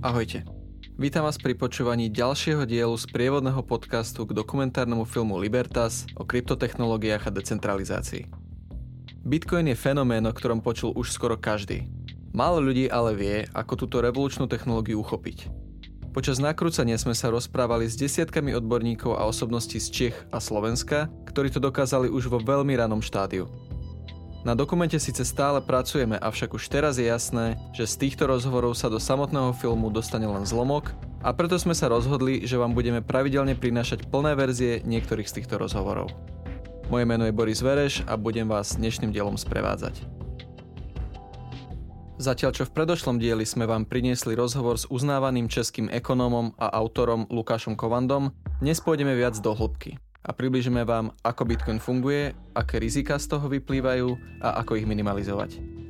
Ahojte. Vítam vás pri počúvaní ďalšieho dielu z prievodného podcastu k dokumentárnemu filmu Libertas o kryptotechnológiách a decentralizácii. Bitcoin je fenomén, o ktorom počul už skoro každý. Málo ľudí ale vie, ako túto revolučnú technológiu uchopiť. Počas nakrúcania sme sa rozprávali s desiatkami odborníkov a osobností z Čech a Slovenska, ktorí to dokázali už vo veľmi ranom štádiu. Na dokumente síce stále pracujeme, avšak už teraz je jasné, že z týchto rozhovorov sa do samotného filmu dostane len zlomok a preto sme sa rozhodli, že vám budeme pravidelne prinášať plné verzie niektorých z týchto rozhovorov. Moje meno je Boris Vereš a budem vás dnešným dielom sprevádzať. Zatiaľ čo v predošlom dieli sme vám priniesli rozhovor s uznávaným českým ekonómom a autorom Lukášom Kovandom, dnes pôjdeme viac do hĺbky a približíme vám, ako Bitcoin funguje, aké rizika z toho vyplývajú a ako ich minimalizovať.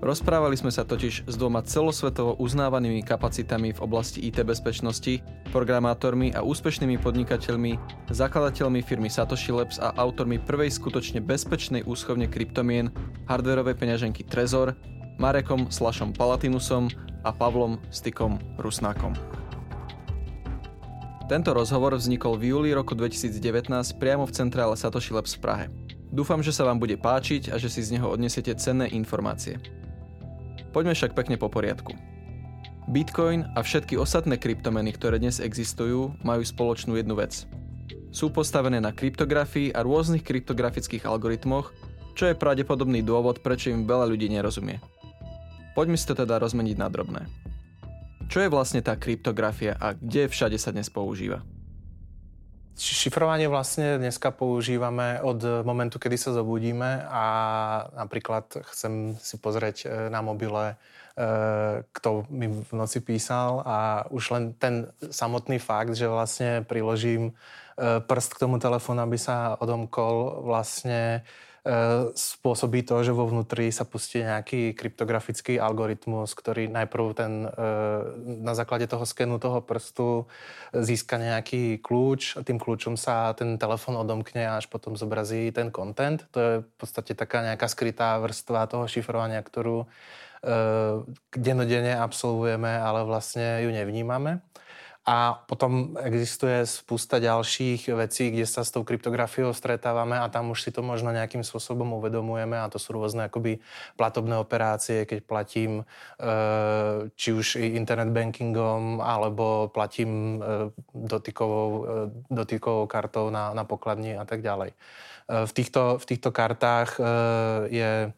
Rozprávali sme sa totiž s dvoma celosvetovo uznávanými kapacitami v oblasti IT bezpečnosti, programátormi a úspešnými podnikateľmi, zakladateľmi firmy Satoshi Labs a autormi prvej skutočne bezpečnej úschovne kryptomien, hardwareovej peňaženky Trezor Marekom Slašom Palatinusom a Pavlom Stykom Rusnákom. Tento rozhovor vznikol v júli roku 2019 priamo v centrále Satoshi Labs v Prahe. Dúfam, že sa vám bude páčiť a že si z neho odnesiete cenné informácie. Poďme však pekne po poriadku. Bitcoin a všetky ostatné kryptomeny, ktoré dnes existujú, majú spoločnú jednu vec. Sú postavené na kryptografii a rôznych kryptografických algoritmoch, čo je pravdepodobný dôvod, prečo im veľa ľudí nerozumie. Poďme si to teda rozmeniť na drobné. Čo je vlastne tá kryptografia a kde všade sa dnes používa? Šifrovanie vlastne dneska používame od momentu, kedy sa zobudíme a napríklad chcem si pozrieť e, na mobile, e, kto mi v noci písal a už len ten samotný fakt, že vlastne priložím e, prst k tomu telefónu, aby sa odomkol, vlastne spôsobí to, že vo vnútri sa pustí nejaký kryptografický algoritmus, ktorý najprv ten, e, na základe toho skenu toho prstu získa nejaký kľúč a tým kľúčom sa ten telefon odomkne a až potom zobrazí ten content. To je v podstate taká nejaká skrytá vrstva toho šifrovania, ktorú dennodenne absolvujeme, ale vlastne ju nevnímame. A potom existuje spústa ďalších vecí, kde sa s tou kryptografiou stretávame a tam už si to možno nejakým spôsobom uvedomujeme a to sú rôzne akoby platobné operácie, keď platím e, či už internet bankingom alebo platím e, dotykovou, e, dotykovou kartou na, na pokladni a tak ďalej. V týchto, v týchto kartách je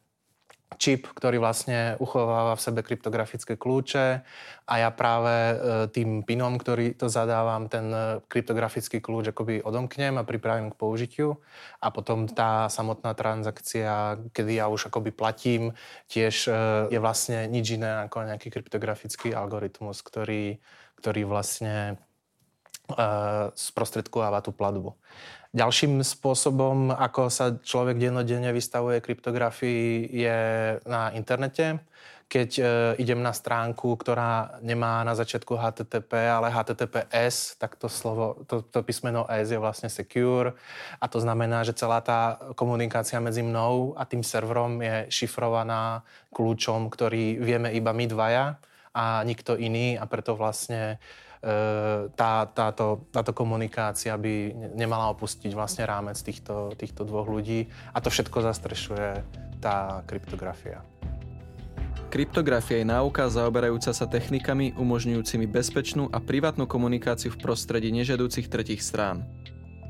čip, ktorý vlastne uchováva v sebe kryptografické kľúče a ja práve e, tým pinom, ktorý to zadávam, ten e, kryptografický kľúč akoby odomknem a pripravím k použitiu a potom tá samotná transakcia, kedy ja už akoby platím, tiež e, je vlastne nič iné ako nejaký kryptografický algoritmus, ktorý, ktorý vlastne sprostredkováva tú platbu. Ďalším spôsobom, ako sa človek dennodenne vystavuje kryptografii, je na internete. Keď e, idem na stránku, ktorá nemá na začiatku HTTP, ale HTTPS, tak to slovo, to, to písmeno S je vlastne secure a to znamená, že celá tá komunikácia medzi mnou a tým serverom je šifrovaná kľúčom, ktorý vieme iba my dvaja a nikto iný a preto vlastne tá, táto, táto komunikácia by nemala opustiť vlastne rámec týchto, týchto dvoch ľudí a to všetko zastrešuje tá kryptografia. Kryptografia je náuka zaoberajúca sa technikami umožňujúcimi bezpečnú a privátnu komunikáciu v prostredí nežiadúcich tretich strán.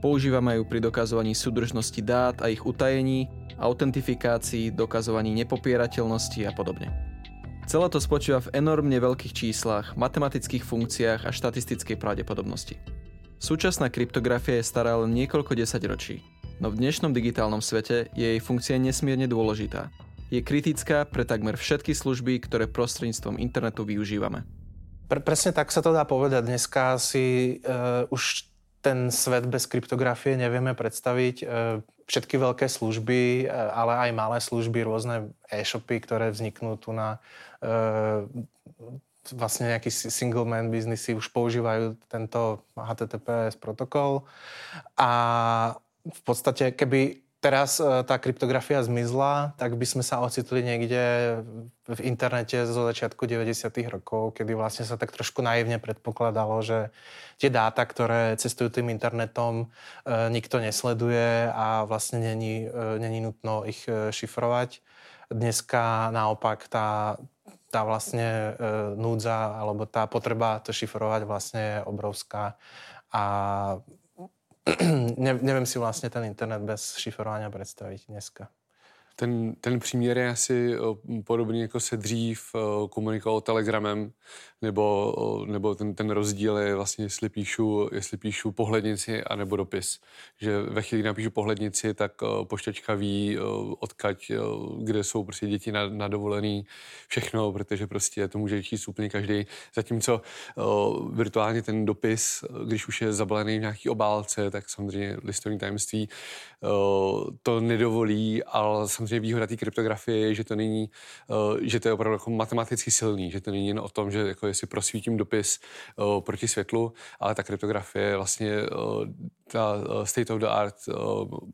Používame ju pri dokazovaní súdržnosti dát a ich utajení, autentifikácii, dokazovaní nepopierateľnosti a podobne. Celé to spočíva v enormne veľkých číslach, matematických funkciách a štatistickej pravdepodobnosti. Súčasná kryptografia je stará len niekoľko desaťročí, no v dnešnom digitálnom svete je jej funkcia nesmierne dôležitá. Je kritická pre takmer všetky služby, ktoré prostredníctvom internetu využívame. Pre, presne tak sa to dá povedať. Dneska si uh, už ten svet bez kryptografie nevieme predstaviť. E, všetky veľké služby, e, ale aj malé služby, rôzne e-shopy, ktoré vzniknú tu na e, vlastne nejaký single man biznisy už používajú tento HTTPS protokol. A v podstate, keby teraz e, tá kryptografia zmizla, tak by sme sa ocitli niekde v internete zo začiatku 90. rokov, kedy vlastne sa tak trošku naivne predpokladalo, že tie dáta, ktoré cestujú tým internetom, e, nikto nesleduje a vlastne není, e, není nutno ich šifrovať. Dneska naopak tá, tá vlastne núdza alebo tá potreba to šifrovať vlastne je obrovská a ne, nevím si vlastně ten internet bez šifrování představit dneska. Ten, ten příměr je asi podobný, jako se dřív komunikoval telegramem, nebo, nebo ten, ten rozdíl je vlastně, jestli píšu, jestli píšu pohlednici anebo dopis. Že ve chvíli, kdy napíšu pohlednici, tak pošťačka ví, odkaď, kde jsou prostě děti na, na dovolený, všechno, protože prostě to může číst úplně každý. Zatímco virtuálně ten dopis, když už je zabalený v nějaký obálce, tak samozřejmě listovní tajemství to nedovolí, ale samozřejmě výhoda té kryptografie je, že to není, že to je opravdu jako matematicky silný, že to není jen o tom, že jako jestli prosvítím dopis uh, proti světlu, ale ta kryptografie vlastně uh, ta state of the art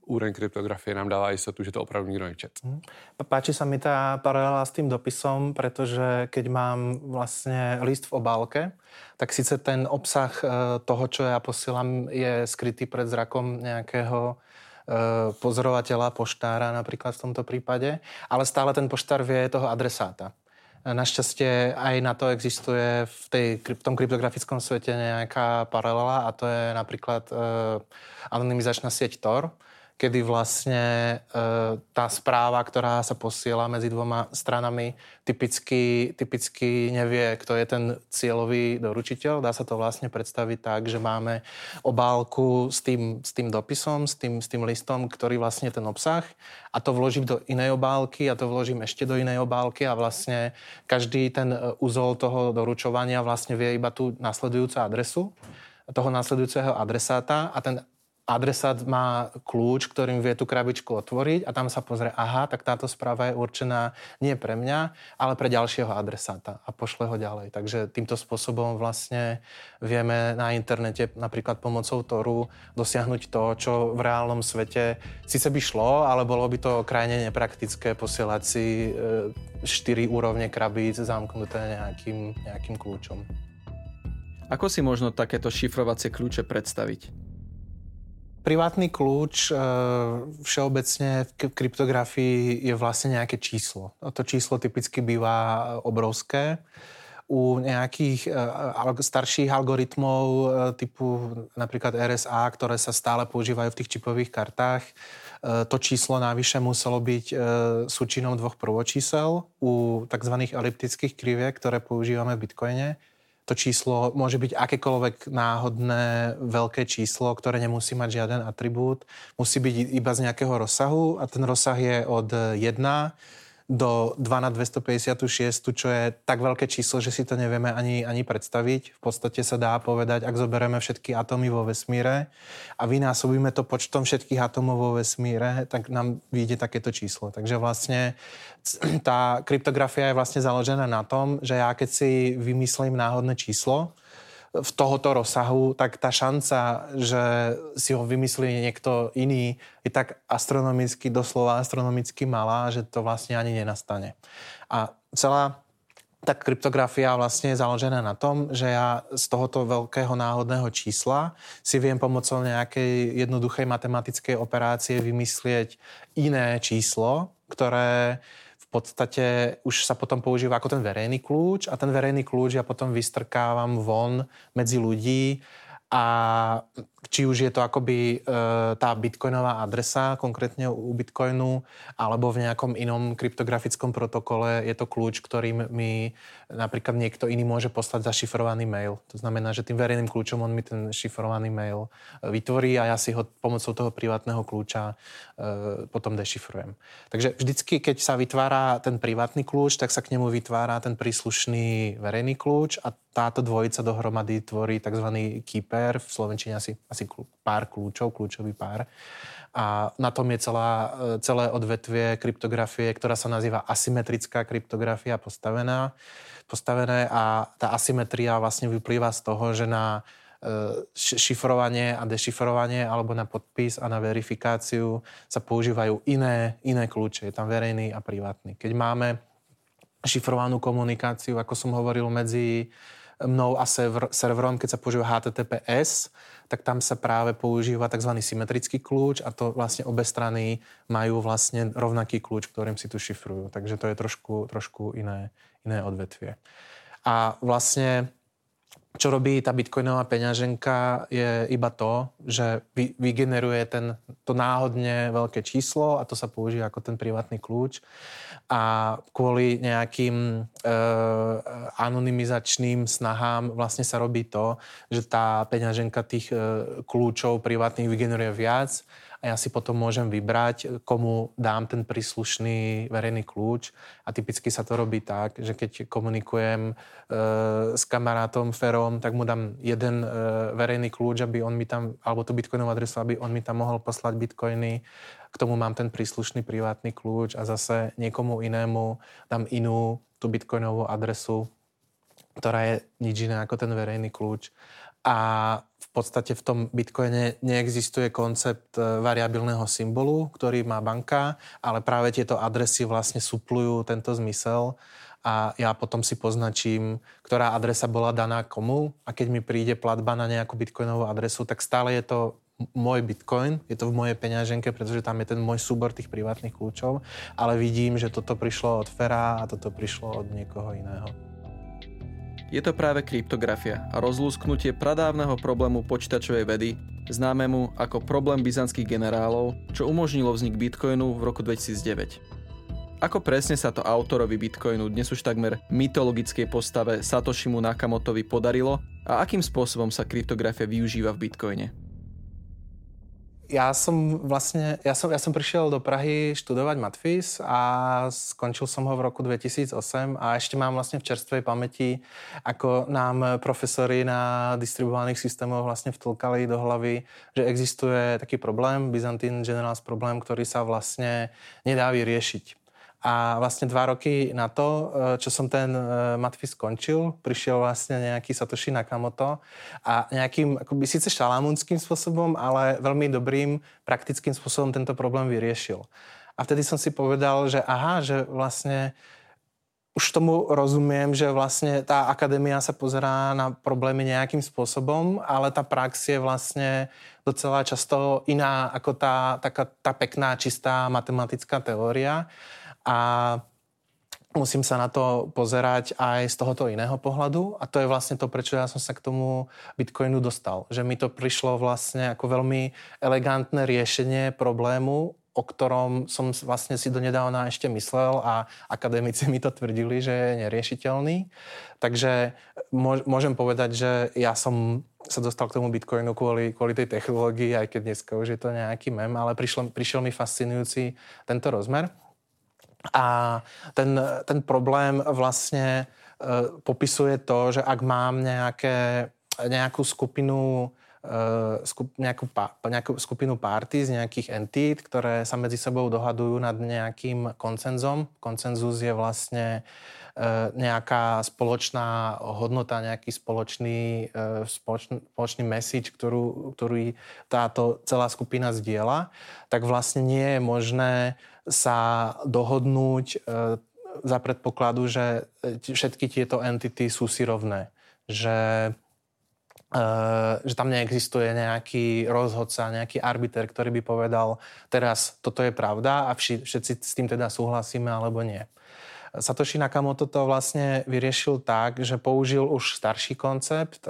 úroveň kryptografie nám dává jistotu, že to opravdu nikdo nečet. Hmm. Páči sa mi tá paralela s tým dopisom, pretože keď mám vlastne list v obálke, tak síce ten obsah toho, čo ja posielam, je skrytý pred zrakom nejakého pozorovateľa, poštára napríklad v tomto prípade, ale stále ten poštár vie toho adresáta. Našťastie aj na to existuje v, tej, v tom kryptografickom svete nejaká paralela a to je napríklad e, anonymizačná sieť Tor, kedy vlastne e, tá správa, ktorá sa posiela medzi dvoma stranami, typicky, typicky nevie, kto je ten cieľový doručiteľ. Dá sa to vlastne predstaviť tak, že máme obálku s tým, s tým dopisom, s tým, s tým listom, ktorý vlastne ten obsah a to vložím do inej obálky a to vložím ešte do inej obálky a vlastne každý ten e, úzol toho doručovania vlastne vie iba tú nasledujúcu adresu toho následujúceho adresáta a ten adresát má kľúč, ktorým vie tú krabičku otvoriť a tam sa pozrie, aha, tak táto správa je určená nie pre mňa, ale pre ďalšieho adresáta a pošle ho ďalej. Takže týmto spôsobom vlastne vieme na internete napríklad pomocou Toru dosiahnuť to, čo v reálnom svete síce by šlo, ale bolo by to krajne nepraktické posielať si e, 4 úrovne krabíc zamknuté nejakým, nejakým kľúčom. Ako si možno takéto šifrovacie kľúče predstaviť? Privátny kľúč e, všeobecne v kryptografii je vlastne nejaké číslo. To číslo typicky býva obrovské. U nejakých e, starších algoritmov typu napríklad RSA, ktoré sa stále používajú v tých čipových kartách, to číslo návyše muselo byť súčinom dvoch prvočísel u tzv. eliptických kriviek, ktoré používame v Bitcoine to číslo môže byť akékoľvek náhodné veľké číslo, ktoré nemusí mať žiaden atribút. Musí byť iba z nejakého rozsahu a ten rozsah je od 1 do 2 na 256, čo je tak veľké číslo, že si to nevieme ani, ani predstaviť. V podstate sa dá povedať, ak zoberieme všetky atómy vo vesmíre a vynásobíme to počtom všetkých atómov vo vesmíre, tak nám vyjde takéto číslo. Takže vlastne tá kryptografia je vlastne založená na tom, že ja keď si vymyslím náhodné číslo, v tohoto rozsahu, tak tá šanca, že si ho vymyslí niekto iný, je tak astronomicky, doslova astronomicky malá, že to vlastne ani nenastane. A celá tá kryptografia vlastne je založená na tom, že ja z tohoto veľkého náhodného čísla si viem pomocou nejakej jednoduchej matematickej operácie vymyslieť iné číslo, ktoré podstate už sa potom používa ako ten verejný kľúč a ten verejný kľúč ja potom vystrkávam von medzi ľudí a či už je to akoby e, tá bitcoinová adresa, konkrétne u Bitcoinu, alebo v nejakom inom kryptografickom protokole je to kľúč, ktorým mi napríklad niekto iný môže poslať zašifrovaný mail. To znamená, že tým verejným kľúčom on mi ten šifrovaný mail e, vytvorí a ja si ho pomocou toho privátneho kľúča e, potom dešifrujem. Takže vždycky, keď sa vytvára ten privátny kľúč, tak sa k nemu vytvára ten príslušný verejný kľúč a táto dvojica dohromady tvorí tzv. keeper, v slovenčine asi, asi pár kľúčov, kľúčový pár. A na tom je celá, e, celé odvetvie kryptografie, ktorá sa nazýva asymetrická kryptografia postavená, postavené a tá asymetria vlastne vyplýva z toho, že na šifrovanie a dešifrovanie alebo na podpis a na verifikáciu sa používajú iné, iné kľúče. Je tam verejný a privátny. Keď máme šifrovanú komunikáciu, ako som hovoril, medzi mnou a serverom, keď sa používa HTTPS, tak tam sa práve používa tzv. symetrický kľúč a to vlastne obe strany majú vlastne rovnaký kľúč, ktorým si tu šifrujú. Takže to je trošku, trošku iné, iné odvetvie. A vlastne čo robí tá bitcoinová peňaženka je iba to, že vy, vygeneruje ten, to náhodne veľké číslo a to sa použije ako ten privátny kľúč. A kvôli nejakým e, anonymizačným snahám vlastne sa robí to, že tá peňaženka tých e, kľúčov privátnych vygeneruje viac a ja si potom môžem vybrať, komu dám ten príslušný verejný kľúč. A typicky sa to robí tak, že keď komunikujem e, s kamarátom Ferom, tak mu dám jeden e, verejný kľúč, aby on mi tam, alebo tú bitcoinovú adresu, aby on mi tam mohol poslať bitcoiny. K tomu mám ten príslušný privátny kľúč a zase niekomu inému dám inú tú bitcoinovú adresu, ktorá je nič iné ako ten verejný kľúč. A v podstate v tom Bitcoine neexistuje koncept e, variabilného symbolu, ktorý má banka, ale práve tieto adresy vlastne suplujú tento zmysel. A ja potom si poznačím, ktorá adresa bola daná komu. A keď mi príde platba na nejakú bitcoinovú adresu, tak stále je to môj bitcoin, je to v mojej peňaženke, pretože tam je ten môj súbor tých privátnych kľúčov, ale vidím, že toto prišlo od Fera a toto prišlo od niekoho iného. Je to práve kryptografia a rozlúsknutie pradávneho problému počítačovej vedy, známemu ako problém byzantských generálov, čo umožnilo vznik Bitcoinu v roku 2009. Ako presne sa to autorovi Bitcoinu, dnes už takmer mytologickej postave Satoshimu Nakamotovi podarilo a akým spôsobom sa kryptografia využíva v Bitcoine? Ja som vlastne, ja som, ja som prišiel do Prahy študovať matfis a skončil som ho v roku 2008 a ešte mám vlastne v čerstvej pamäti, ako nám profesori na distribuovaných systémoch vlastne vtlkali do hlavy, že existuje taký problém, Byzantine Generals problém, ktorý sa vlastne nedá vyriešiť. A vlastne dva roky na to, e, čo som ten e, matfi skončil, prišiel vlastne nejaký Satoshi Nakamoto a nejakým, akoby síce šalamúnským spôsobom, ale veľmi dobrým, praktickým spôsobom tento problém vyriešil. A vtedy som si povedal, že aha, že vlastne už tomu rozumiem, že vlastne tá akadémia sa pozerá na problémy nejakým spôsobom, ale tá prax je vlastne docela často iná ako tá, taká, tá pekná, čistá matematická teória a musím sa na to pozerať aj z tohoto iného pohľadu a to je vlastne to, prečo ja som sa k tomu Bitcoinu dostal. Že mi to prišlo vlastne ako veľmi elegantné riešenie problému, o ktorom som vlastne si donedávna ešte myslel a akademici mi to tvrdili, že je neriešiteľný. Takže môžem povedať, že ja som sa dostal k tomu Bitcoinu kvôli, kvôli tej technológii, aj keď dneska už je to nejaký mem, ale prišiel, prišiel mi fascinujúci tento rozmer. A ten, ten problém vlastne e, popisuje to, že ak mám nejaké, nejakú skupinu e, skup, nejakú, nejakú skupinu party z nejakých entít, ktoré sa medzi sebou dohadujú nad nejakým koncenzom. Koncenzus je vlastne e, nejaká spoločná hodnota, nejaký spoločný, spoločný, spoločný message, ktorú, ktorý táto celá skupina zdieľa, tak vlastne nie je možné sa dohodnúť e, za predpokladu, že e, všetky tieto entity sú si rovné. Že, e, že tam neexistuje nejaký rozhodca, nejaký arbiter, ktorý by povedal, teraz toto je pravda a všetci s tým teda súhlasíme alebo nie. Satoshi Nakamoto to vlastne vyriešil tak, že použil už starší koncept,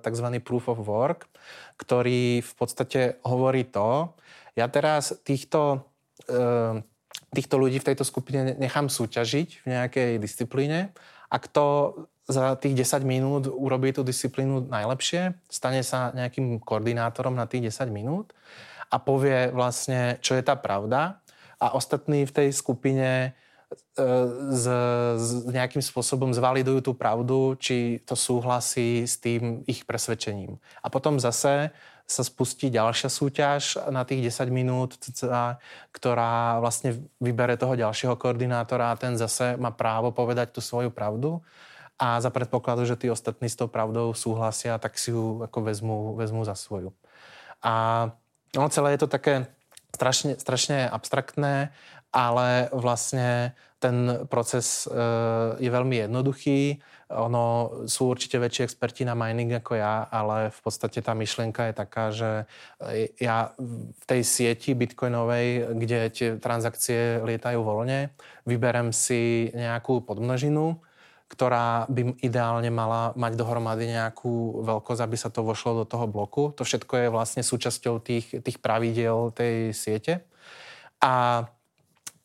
tzv. proof of work, ktorý v podstate hovorí to, ja teraz týchto týchto ľudí v tejto skupine nechám súťažiť v nejakej disciplíne a kto za tých 10 minút urobí tú disciplínu najlepšie, stane sa nejakým koordinátorom na tých 10 minút a povie vlastne, čo je tá pravda a ostatní v tej skupine z, e, z nejakým spôsobom zvalidujú tú pravdu, či to súhlasí s tým ich presvedčením. A potom zase sa spustí ďalšia súťaž na tých 10 minút, ktorá vlastne vybere toho ďalšieho koordinátora a ten zase má právo povedať tú svoju pravdu. a za predpokladu, že tí ostatní s tou pravdou súhlasia, tak si ju ako vezmu, vezmu za svoju. A no, celé je to také strašne, strašne abstraktné, ale vlastne ten proces e, je veľmi jednoduchý. Ono sú určite väčší experti na mining ako ja, ale v podstate tá myšlienka je taká, že ja v tej sieti bitcoinovej, kde tie transakcie lietajú voľne, vyberem si nejakú podmnožinu, ktorá by ideálne mala mať dohromady nejakú veľkosť, aby sa to vošlo do toho bloku. To všetko je vlastne súčasťou tých, tých pravidel tej siete. A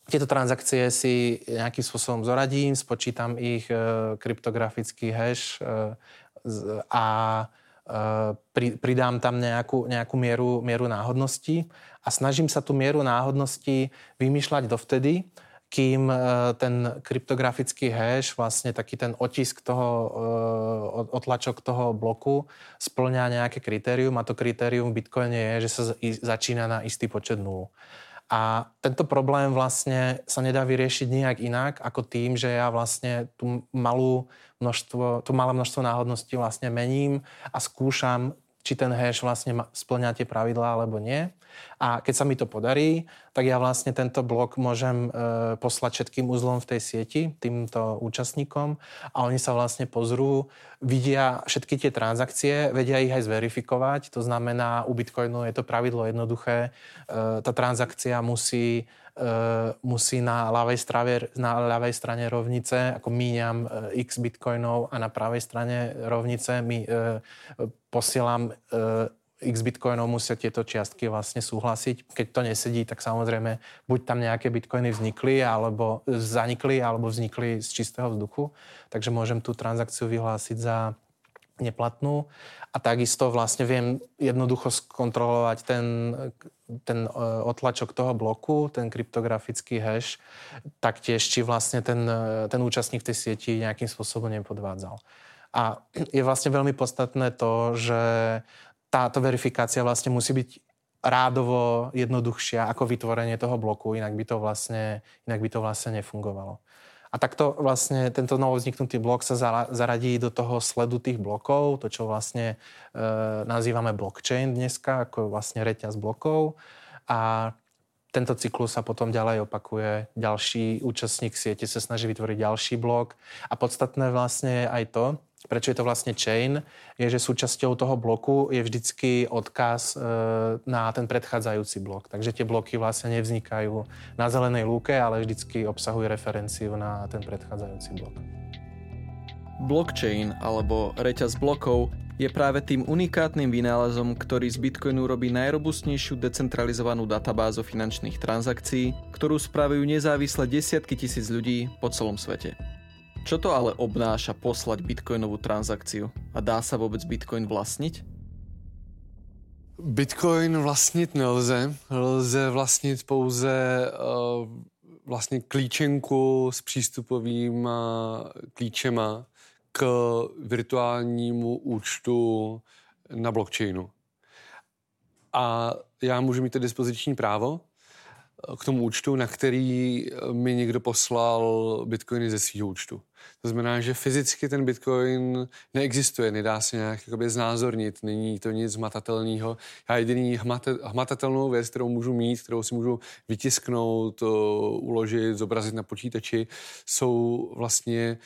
tieto transakcie si nejakým spôsobom zoradím, spočítam ich e, kryptografický hash e, a e, pridám tam nejakú, nejakú mieru, mieru náhodnosti a snažím sa tú mieru náhodnosti vymýšľať dovtedy, kým ten kryptografický hash, vlastne taký ten otisk toho, otlačok toho bloku splňa nejaké kritérium a to kritérium v Bitcoine je, že sa začína na istý počet nul. A tento problém vlastne sa nedá vyriešiť nejak inak, ako tým, že ja vlastne tú malú množstvo, tú malé množstvo náhodností vlastne mením a skúšam či ten hash vlastne splňa tie pravidlá alebo nie. A keď sa mi to podarí, tak ja vlastne tento blok môžem e, poslať všetkým uzlom v tej sieti, týmto účastníkom. A oni sa vlastne pozrú, vidia všetky tie transakcie, vedia ich aj zverifikovať, to znamená, u Bitcoinu je to pravidlo jednoduché, e, tá transakcia musí musí na ľavej, strave, na ľavej strane rovnice, ako míňam uh, x bitcoinov a na pravej strane rovnice mi uh, posielam x bitcoinov, musia tieto čiastky vlastne súhlasiť. Keď to nesedí, tak samozrejme buď tam nejaké bitcoiny vznikli, alebo zanikli, alebo vznikli z čistého vzduchu. Takže môžem tú transakciu vyhlásiť za neplatnú. A takisto vlastne viem jednoducho skontrolovať ten, ten e, otlačok toho bloku, ten kryptografický hash, taktiež či vlastne ten, e, ten účastník tej sieti nejakým spôsobom nepodvádzal. A je vlastne veľmi podstatné to, že táto verifikácia vlastne musí byť rádovo jednoduchšia ako vytvorenie toho bloku, inak by to vlastne, inak by to vlastne nefungovalo. A takto vlastne tento novovzniknutý blok sa zaradí do toho sledu tých blokov, to čo vlastne e, nazývame blockchain dneska, ako vlastne reťaz blokov. A tento cyklus sa potom ďalej opakuje. Ďalší účastník siete sa snaží vytvoriť ďalší blok. A podstatné vlastne je aj to, prečo je to vlastne chain, je, že súčasťou toho bloku je vždycky odkaz e, na ten predchádzajúci blok. Takže tie bloky vlastne nevznikajú na zelenej lúke, ale vždycky obsahujú referenciu na ten predchádzajúci blok. Blockchain alebo reťaz blokov je práve tým unikátnym vynálezom, ktorý z Bitcoinu robí najrobustnejšiu decentralizovanú databázu finančných transakcií, ktorú spravujú nezávisle desiatky tisíc ľudí po celom svete. Čo to ale obnáša poslať bitcoinovú transakciu? A dá sa vôbec bitcoin vlastniť? Bitcoin vlastnit nelze. Lze vlastnit pouze uh, vlastně klíčenku s přístupovým klíčema k virtuálnímu účtu na blockchainu. A já můžu mít to dispoziční právo k tomu účtu, na který mi někdo poslal bitcoiny ze svého účtu. To znamená, že fyzicky ten bitcoin neexistuje, nedá se nějak jakoby znázornit, není to nic hmatatelného. Já jediný hmate, hmatatelnou věc, kterou můžu mít, kterou si můžu vytisknout, uložit, zobrazit na počítači, jsou vlastně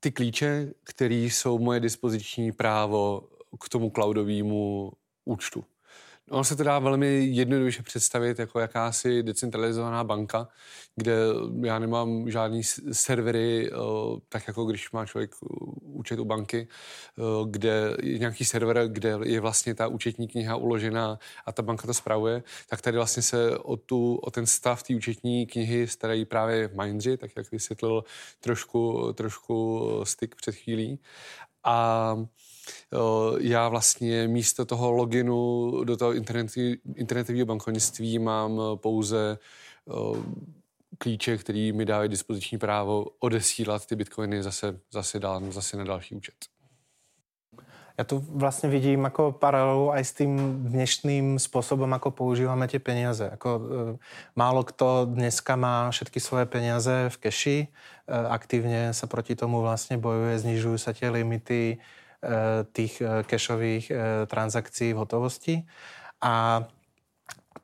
ty klíče, které jsou moje dispoziční právo k tomu cloudovému účtu. Ono se to dá velmi jednoduše představit jako jakási decentralizovaná banka, kde já nemám žádný servery, eh, tak jako když má člověk eh, účet u banky, eh, kde je nějaký server, kde je vlastně ta účetní kniha uložená a ta banka to spravuje, tak tady vlastně se o, tu, o ten stav té účetní knihy starají právě mindři, tak jak vysvětlil trošku, trošku styk před chvílí. A já vlastně místo toho loginu do toho internetového bankovnictví mám pouze klíče, který mi dávají dispoziční právo odesílat ty bitcoiny zase, zase, dál, zase na další účet. Ja tu vlastne vidím ako paralelu aj s tým dnešným spôsobom, ako používame tie peniaze. Ako, e, málo kto dneska má všetky svoje peniaze v keši, e, aktívne sa proti tomu vlastne bojuje, znižujú sa tie limity e, tých e, kešových e, transakcií v hotovosti. A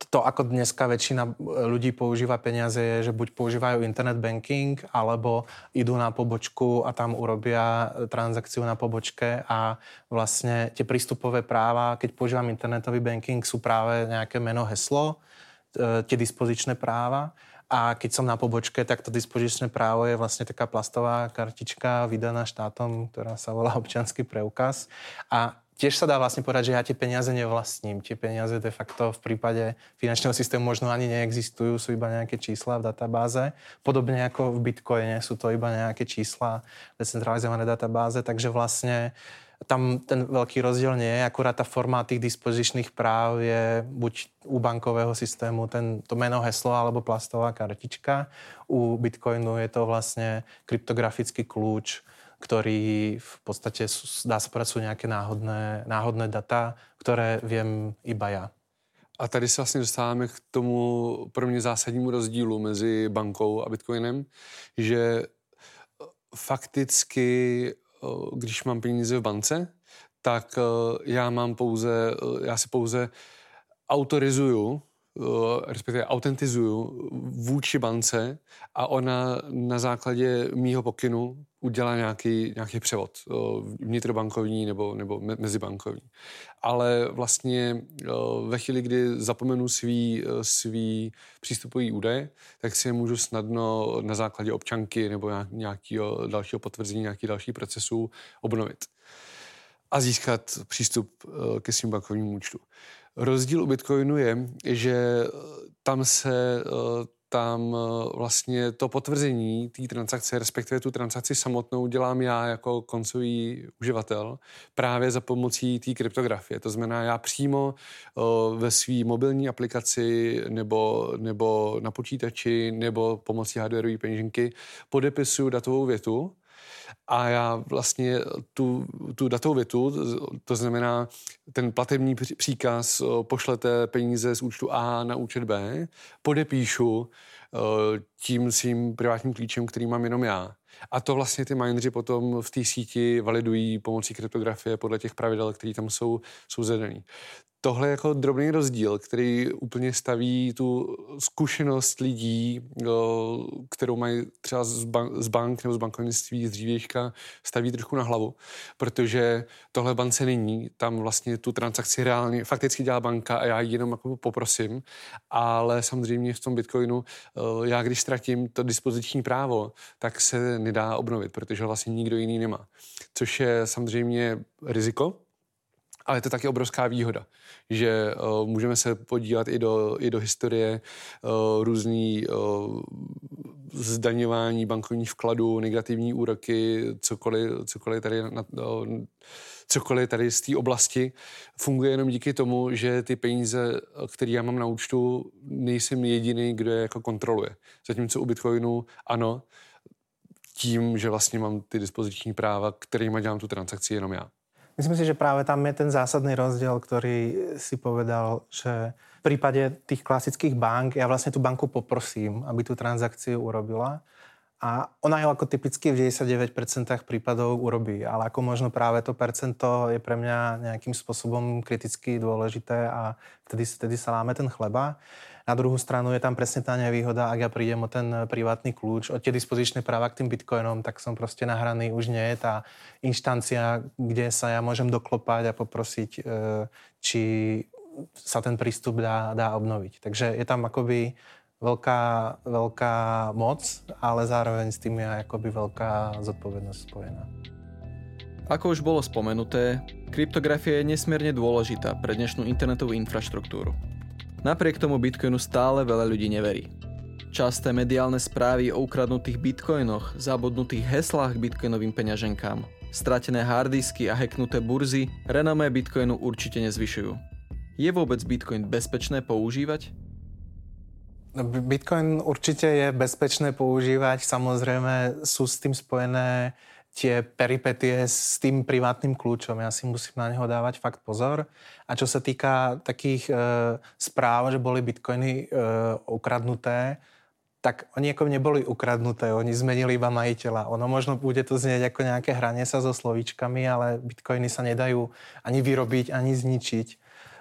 to, ako dneska väčšina ľudí používa peniaze, je, že buď používajú internet banking, alebo idú na pobočku a tam urobia transakciu na pobočke a vlastne tie prístupové práva, keď používam internetový banking, sú práve nejaké meno, heslo, tie dispozičné práva. A keď som na pobočke, tak to dispozičné právo je vlastne taká plastová kartička vydaná štátom, ktorá sa volá občianský preukaz. A tiež sa dá vlastne povedať, že ja tie peniaze nevlastním. Tie peniaze de facto v prípade finančného systému možno ani neexistujú, sú iba nejaké čísla v databáze. Podobne ako v Bitcoine sú to iba nejaké čísla decentralizované databáze, takže vlastne tam ten veľký rozdiel nie je, akurát tá forma tých dispozičných práv je buď u bankového systému ten, to meno, heslo alebo plastová kartička. U Bitcoinu je to vlastne kryptografický kľúč, ktorý v podstate dá sa povedať, sú nejaké náhodné, náhodné data, ktoré viem iba ja. A tady se vlastně dostáváme k tomu pro mě zásadnímu rozdílu mezi bankou a Bitcoinem, že fakticky, když mám peníze v bance, tak já mám pouze, já si pouze autorizuju Eh, respektive autentizuju vůči bance a ona na základě mýho pokynu udělá nějaký, nějaký převod eh, vnitrobankovní nebo, nebo mezibankovní. Ale vlastně eh, ve chvíli, kdy zapomenu svý, svý přístupový údaje, tak si je můžu snadno na základě občanky nebo nějakého dalšího potvrzení, nějakých dalších procesů obnovit a získat přístup ke svým bankovním účtu. Rozdíl u Bitcoinu je, že tam se eh, tam eh, vlastně to potvrzení té transakce, respektive tu transakci samotnou dělám já jako koncový uživatel právě za pomocí té kryptografie. To znamená, já přímo eh, ve své mobilní aplikaci nebo, nebo na počítači nebo pomocí hardwareové peněženky podepisuju datovou větu a já vlastně tu, tu datovou větu, to znamená ten platební příkaz, pošlete peníze z účtu A na účet B, podepíšu tím svým privátním klíčem, který mám jenom já. A to vlastně ty mineři potom v té síti validují pomocí kryptografie podle těch pravidel, které tam jsou, jsou zadaný tohle je jako drobný rozdíl, který úplně staví tu zkušenost lidí, kterou mají třeba z, bank, nebo z bankovnictví z dřívějška, staví trochu na hlavu, protože tohle bance není, tam vlastně tu transakci reálně fakticky dělá banka a já ji jenom jako poprosím, ale samozřejmě v tom Bitcoinu já když ztratím to dispoziční právo, tak se nedá obnovit, protože vlastně nikdo jiný nemá. Což je samozřejmě riziko, ale je to taky obrovská výhoda, že uh, můžeme se podívat i do, i do historie uh, různý uh, zdaňování bankovních vkladů, negativní úroky, cokoliv, cokoliv tady na, uh, cokoliv tady z té oblasti funguje jenom díky tomu, že ty peníze, které já mám na účtu, nejsem jediný, kdo je jako kontroluje. Zatímco u Bitcoinu ano, tím, že vlastně mám ty dispoziční práva, kterými dělám tu transakci jenom já. Myslím si, že práve tam je ten zásadný rozdiel, ktorý si povedal, že v prípade tých klasických bank, ja vlastne tú banku poprosím, aby tú transakciu urobila a ona ju ako typicky v 99% prípadov urobí, ale ako možno práve to percento je pre mňa nejakým spôsobom kriticky dôležité a vtedy, vtedy sa láme ten chleba. Na druhú stranu je tam presne tá nevýhoda, ak ja prídem o ten privátny kľúč, o tie dispozičné práva k tým bitcoinom, tak som proste nahraný, už nie je tá inštancia, kde sa ja môžem doklopať a poprosiť, e, či sa ten prístup dá, dá obnoviť. Takže je tam akoby veľká, veľká moc, ale zároveň s tým je akoby veľká zodpovednosť spojená. Ako už bolo spomenuté, kryptografia je nesmierne dôležitá pre dnešnú internetovú infraštruktúru. Napriek tomu Bitcoinu stále veľa ľudí neverí. Časté mediálne správy o ukradnutých bitcoinoch, zabudnutých heslách k bitcoinovým peňaženkám, stratené harddisky a hacknuté burzy renomé bitcoinu určite nezvyšujú. Je vôbec bitcoin bezpečné používať? No, bitcoin určite je bezpečné používať, samozrejme sú s tým spojené tie peripetie s tým privátnym kľúčom. Ja si musím na neho dávať fakt pozor. A čo sa týka takých e, správ, že boli bitcoiny e, ukradnuté, tak oni ako neboli ukradnuté, oni zmenili iba majiteľa. Ono možno bude to znieť ako nejaké hranie sa so slovíčkami, ale bitcoiny sa nedajú ani vyrobiť, ani zničiť.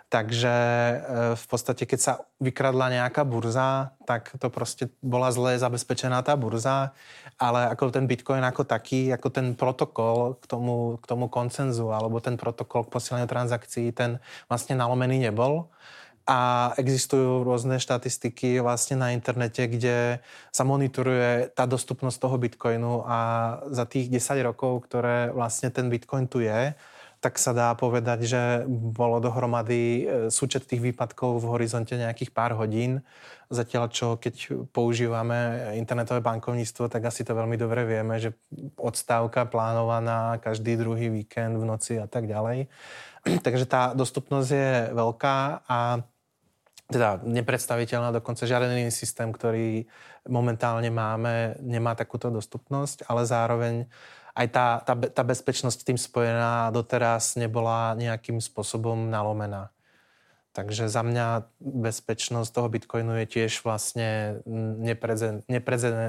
Takže e, v podstate, keď sa vykradla nejaká burza, tak to proste bola zle zabezpečená tá burza, ale ako ten Bitcoin ako taký, ako ten protokol k tomu, k tomu koncenzu alebo ten protokol k posielaniu transakcií, ten vlastne nalomený nebol. A existujú rôzne štatistiky vlastne na internete, kde sa monitoruje tá dostupnosť toho Bitcoinu a za tých 10 rokov, ktoré vlastne ten Bitcoin tu je, tak sa dá povedať, že bolo dohromady e, súčet tých výpadkov v horizonte nejakých pár hodín. Zatiaľ, čo keď používame internetové bankovníctvo, tak asi to veľmi dobre vieme, že odstávka plánovaná každý druhý víkend v noci a tak ďalej. Takže tá dostupnosť je veľká a teda nepredstaviteľná, dokonca žiaden iný systém, ktorý momentálne máme, nemá takúto dostupnosť, ale zároveň aj tá, tá, tá bezpečnosť tým spojená doteraz nebola nejakým spôsobom nalomená. Takže za mňa bezpečnosť toho Bitcoinu je tiež vlastne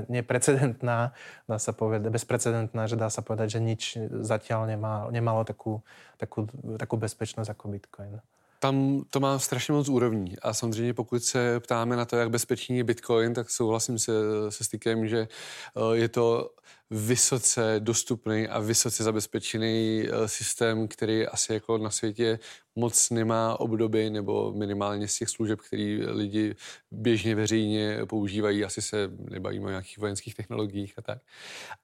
neprecedentná, dá sa povedať, bezprecedentná, že dá sa povedať, že nič zatiaľ nemá, nemalo takú, takú, takú bezpečnosť ako Bitcoin. Tam to má strašně moc úrovní a samozřejmě pokud se ptáme na to, jak bezpečný je Bitcoin, tak souhlasím se, se stykem, že eh, je to vysoce dostupný a vysoce zabezpečený eh, systém, který asi jako na světě moc nemá obdoby nebo minimálně z těch služeb, který lidi běžně veřejně používají. Asi se nebavíme o nějakých vojenských technologiích a tak.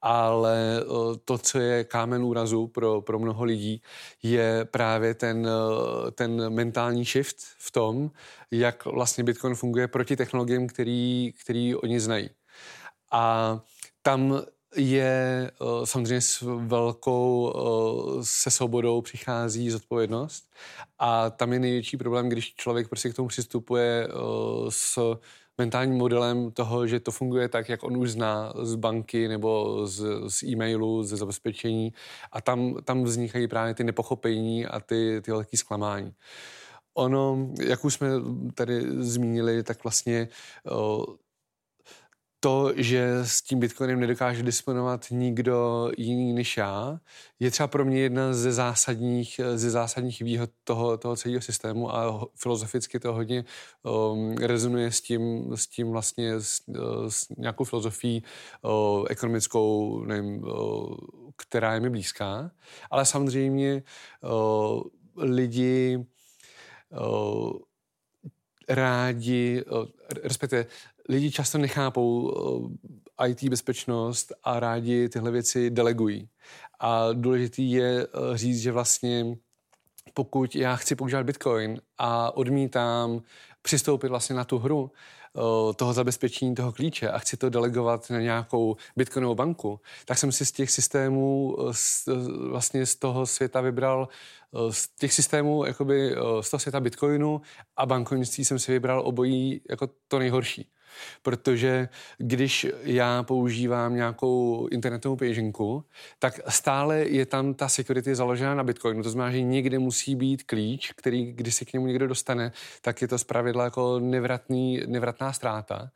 Ale eh, to, co je kámen úrazu pro, pro mnoho lidí, je právě ten, eh, ten mentální shift v tom, jak vlastně Bitcoin funguje proti technologiím, který, který oni znají. A tam je eh, samozřejmě s velkou eh, se svobodou přichází zodpovědnost a tam je největší problém, když člověk prostě k tomu přistupuje eh, s mentálním modelem toho, že to funguje tak, jak on už zná z banky nebo z, z e-mailu, ze zabezpečení a tam, tam vznikají právě ty nepochopení a ty, ty velké zklamání. Ono, jak už jsme tady zmínili, tak vlastně to, že s tím Bitcoinem nedokáže disponovat nikdo jiný než já, je třeba pro mě jedna ze zásadních, ze zásadních výhod toho, toho celého systému a filozoficky to hodně um, rezonuje s tím, s tím vlastně s, s nějakou filozofií uh, ekonomickou, nevím, uh, která je mi blízká. Ale samozřejmě uh, lidi uh, rádi, respektive lidi často nechápou eh, IT bezpečnost a rádi tyhle věci delegují. A důležitý je eh, říct, že vlastně pokud já chci používat Bitcoin a odmítám přistoupit vlastně na tu hru eh, toho zabezpečení toho klíče a chci to delegovat na nějakou bitcoinovou banku, tak jsem si z těch systémů vlastně z toho světa vybral z těch systémů jakoby z toho světa bitcoinu a bankovnictví jsem si vybral obojí jako to nejhorší. Protože když já používám nějakou internetovou peženku, tak stále je tam ta security založená na Bitcoinu. To znamená, že někde musí být klíč, který, když se k němu někdo dostane, tak je to zpravidla jako nevratný, nevratná ztráta.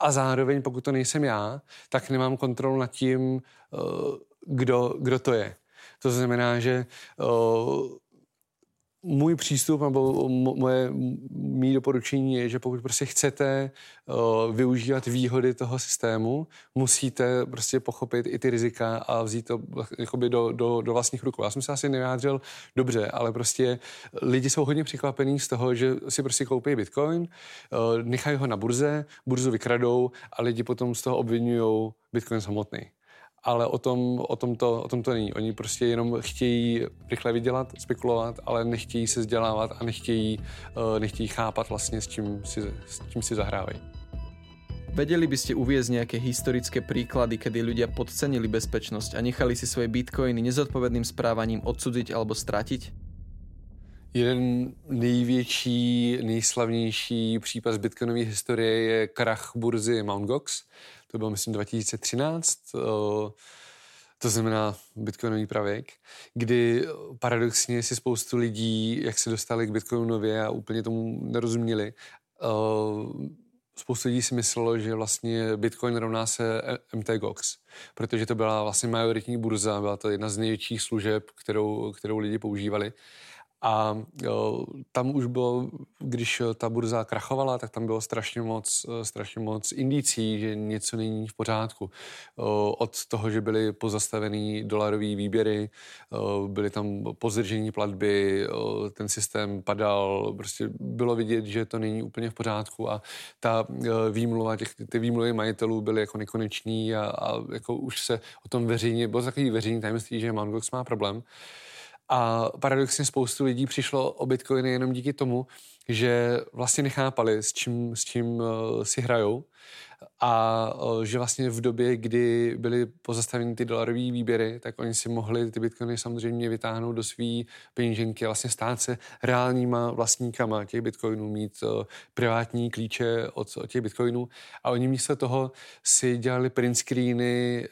A zároveň, pokud to nejsem já, tak nemám kontrolu nad tím, eh, kdo, kdo to je. To znamená, že uh, můj přístup nebo moje mý doporučení je, že pokud prostě chcete uh, využívat výhody toho systému, musíte prostě pochopit i ty rizika a vzít to jakoby do, do, do vlastních rukou. Já jsem se asi nevyjádřil dobře, ale prostě lidi jsou hodně překvapení z toho, že si prostě koupí bitcoin, uh, nechají ho na burze, burzu vykradou a lidi potom z toho obvinují bitcoin samotný ale o tom, o, tom to, o tom to není. Oni prostě jenom chtějí rychle vydělat, spekulovat, ale nechtějí se vzdělávat a nechtějí, uh, nechtějí chápat vlastně, s čím si, s čím si zahrávají. Vedeli by ste uviezť nejaké historické príklady, kedy ľudia podcenili bezpečnosť a nechali si svoje bitcoiny nezodpovedným správaním odsudziť alebo stratiť? Jeden největší, nejslavnější případ z bitcoinové historie je krach burzy Mt. Gox. To bylo, myslím, 2013. to znamená bitcoinový pravěk, kdy paradoxně si spoustu lidí, jak se dostali k bitcoinu nově a úplně tomu nerozuměli, uh, spoustu lidí si myslelo, že vlastně Bitcoin rovná se MTGOX, protože to byla vlastně majoritní burza, byla to jedna z největších služeb, kterou, kterou lidi používali. A jo, tam už bylo, když ta burza krachovala, tak tam bylo strašně moc, strašně moc indicí, že něco není v pořádku. Od toho, že byly pozastavený dolarový výběry, byly tam pozdržení platby, ten systém padal, prostě bylo vidět, že to není úplně v pořádku a ta výmluva, těch, ty výmluvy majitelů byly jako nekonečný a, a jako už se o tom veřejně, bylo takový veřejný tajemství, že Mangox má problém. A paradoxně spoustu lidí přišlo o bitcoiny jenom díky tomu, že vlastně nechápali, s čím, s čím uh, si hrajou a že vlastně v době, kdy byly pozastaveny ty dolarové výběry, tak oni si mohli ty bitcoiny samozřejmě vytáhnout do své peníženky a vlastně stát se reálníma vlastníkama těch bitcoinů, mít privátní klíče od, od těch bitcoinů. A oni místo toho si dělali print screeny,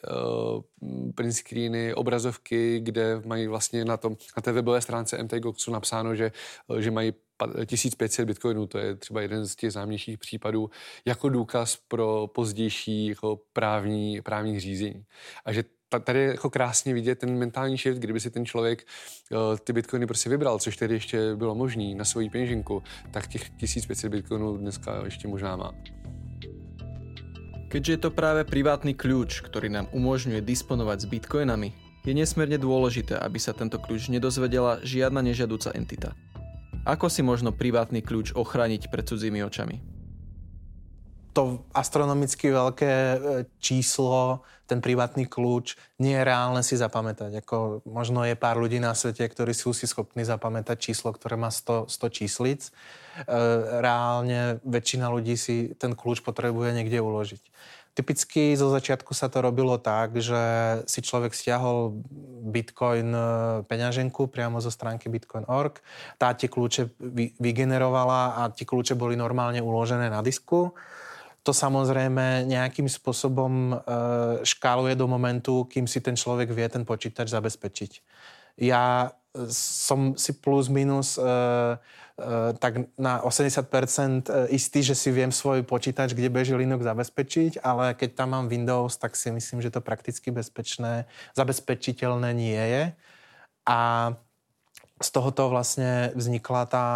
print screeny, obrazovky, kde mají vlastně na, tom, na té webové stránce MTGOXu napsáno, že, že mají 1500 bitcoinů, to je třeba jeden z těch známějších případů, jako důkaz pro pozdější jako právní, právní řízení. A že tady je jako krásně vidět ten mentální shift, kdyby si ten člověk uh, ty bitcoiny prostě vybral, což tedy ještě bylo možné na svoji peněženku, tak těch 1500 bitcoinů dneska ještě možná má. Keďže je to práve privátny kľúč, ktorý nám umožňuje disponovať s bitcoinami, je nesmierne dôležité, aby sa tento kľúč nedozvedela žiadna nežiaduca entita. Ako si možno privátny kľúč ochrániť pred cudzími očami? To astronomicky veľké e, číslo, ten privátny kľúč, nie je reálne si zapamätať. Ako možno je pár ľudí na svete, ktorí sú si schopní zapamätať číslo, ktoré má 100, 100 číslic. E, reálne väčšina ľudí si ten kľúč potrebuje niekde uložiť. Typicky zo začiatku sa to robilo tak, že si človek stiahol Bitcoin e, peňaženku priamo zo stránky bitcoin.org, tá tie kľúče vygenerovala a tie kľúče boli normálne uložené na disku. To samozrejme nejakým spôsobom e, škáluje do momentu, kým si ten človek vie ten počítač zabezpečiť. Ja som si plus minus Eh, tak na 80% eh, istý, že si viem svoj počítač, kde beží Linux zabezpečiť, ale keď tam mám Windows, tak si myslím, že to prakticky bezpečné, zabezpečiteľné nie je. A z tohoto vlastne vznikla tá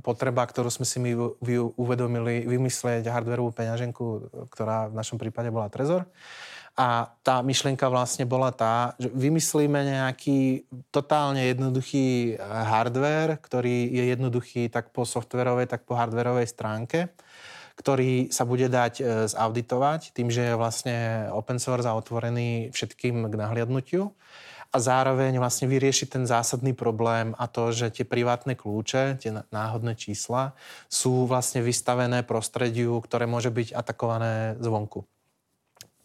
potreba, ktorú sme si my uvedomili, vymyslieť hardwareovú peňaženku, ktorá v našom prípade bola Trezor. A tá myšlienka vlastne bola tá, že vymyslíme nejaký totálne jednoduchý eh, hardware, ktorý je jednoduchý tak po softverovej, tak po hardwareovej stránke, ktorý sa bude dať eh, zauditovať tým, že je vlastne open source a otvorený všetkým k nahliadnutiu a zároveň vlastne vyriešiť ten zásadný problém a to, že tie privátne kľúče, tie náhodné čísla sú vlastne vystavené prostrediu, ktoré môže byť atakované zvonku.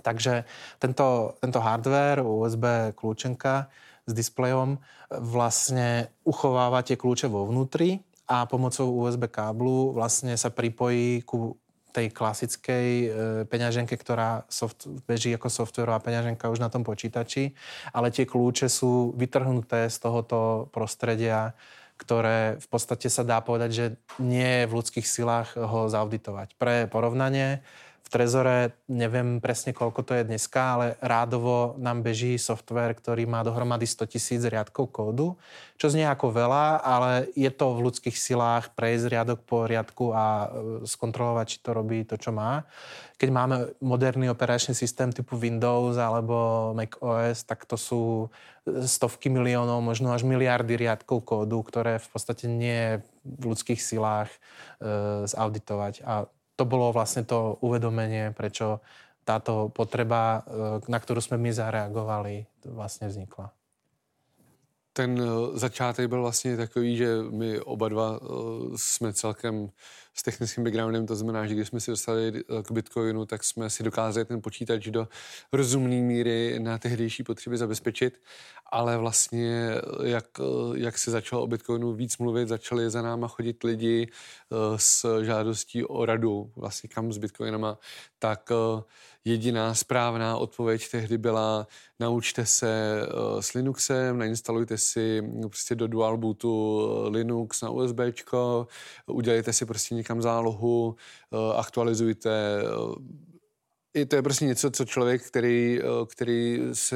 Takže tento, tento hardware, USB kľúčenka s displejom vlastne uchováva tie kľúče vo vnútri a pomocou USB káblu vlastne sa pripojí ku tej klasickej e, peňaženke, ktorá soft, beží ako softverová peňaženka už na tom počítači, ale tie kľúče sú vytrhnuté z tohoto prostredia, ktoré v podstate sa dá povedať, že nie je v ľudských silách ho zauditovať. Pre porovnanie, v Trezore neviem presne koľko to je dneska, ale rádovo nám beží software, ktorý má dohromady 100 tisíc riadkov kódu, čo znie ako veľa, ale je to v ľudských silách prejsť riadok po riadku a e, skontrolovať, či to robí to, čo má. Keď máme moderný operačný systém typu Windows alebo Mac OS, tak to sú stovky miliónov, možno až miliardy riadkov kódu, ktoré v podstate nie je v ľudských silách e, zauditovať. A to bolo vlastne to uvedomenie, prečo táto potreba, e, na ktorú sme my zareagovali, vlastne vznikla. Ten e, začátek byl vlastně takový, že my oba dva e, jsme celkem s technickým backgroundem, to znamená, že když jsme si dostali k Bitcoinu, tak jsme si dokázali ten počítač do rozumné míry na tehdejší potřeby zabezpečit, ale vlastně jak, jak se začalo o Bitcoinu víc mluvit, začali za náma chodit lidi eh, s žádostí o radu, vlastně kam s Bitcoinama, tak eh, jediná správná odpověď tehdy byla naučte se uh, s Linuxem, nainstalujte si no, prostě do dual bootu Linux na USB, udělejte si prostě někam zálohu, uh, aktualizujte i to je prostě něco, co člověk, který, který, se,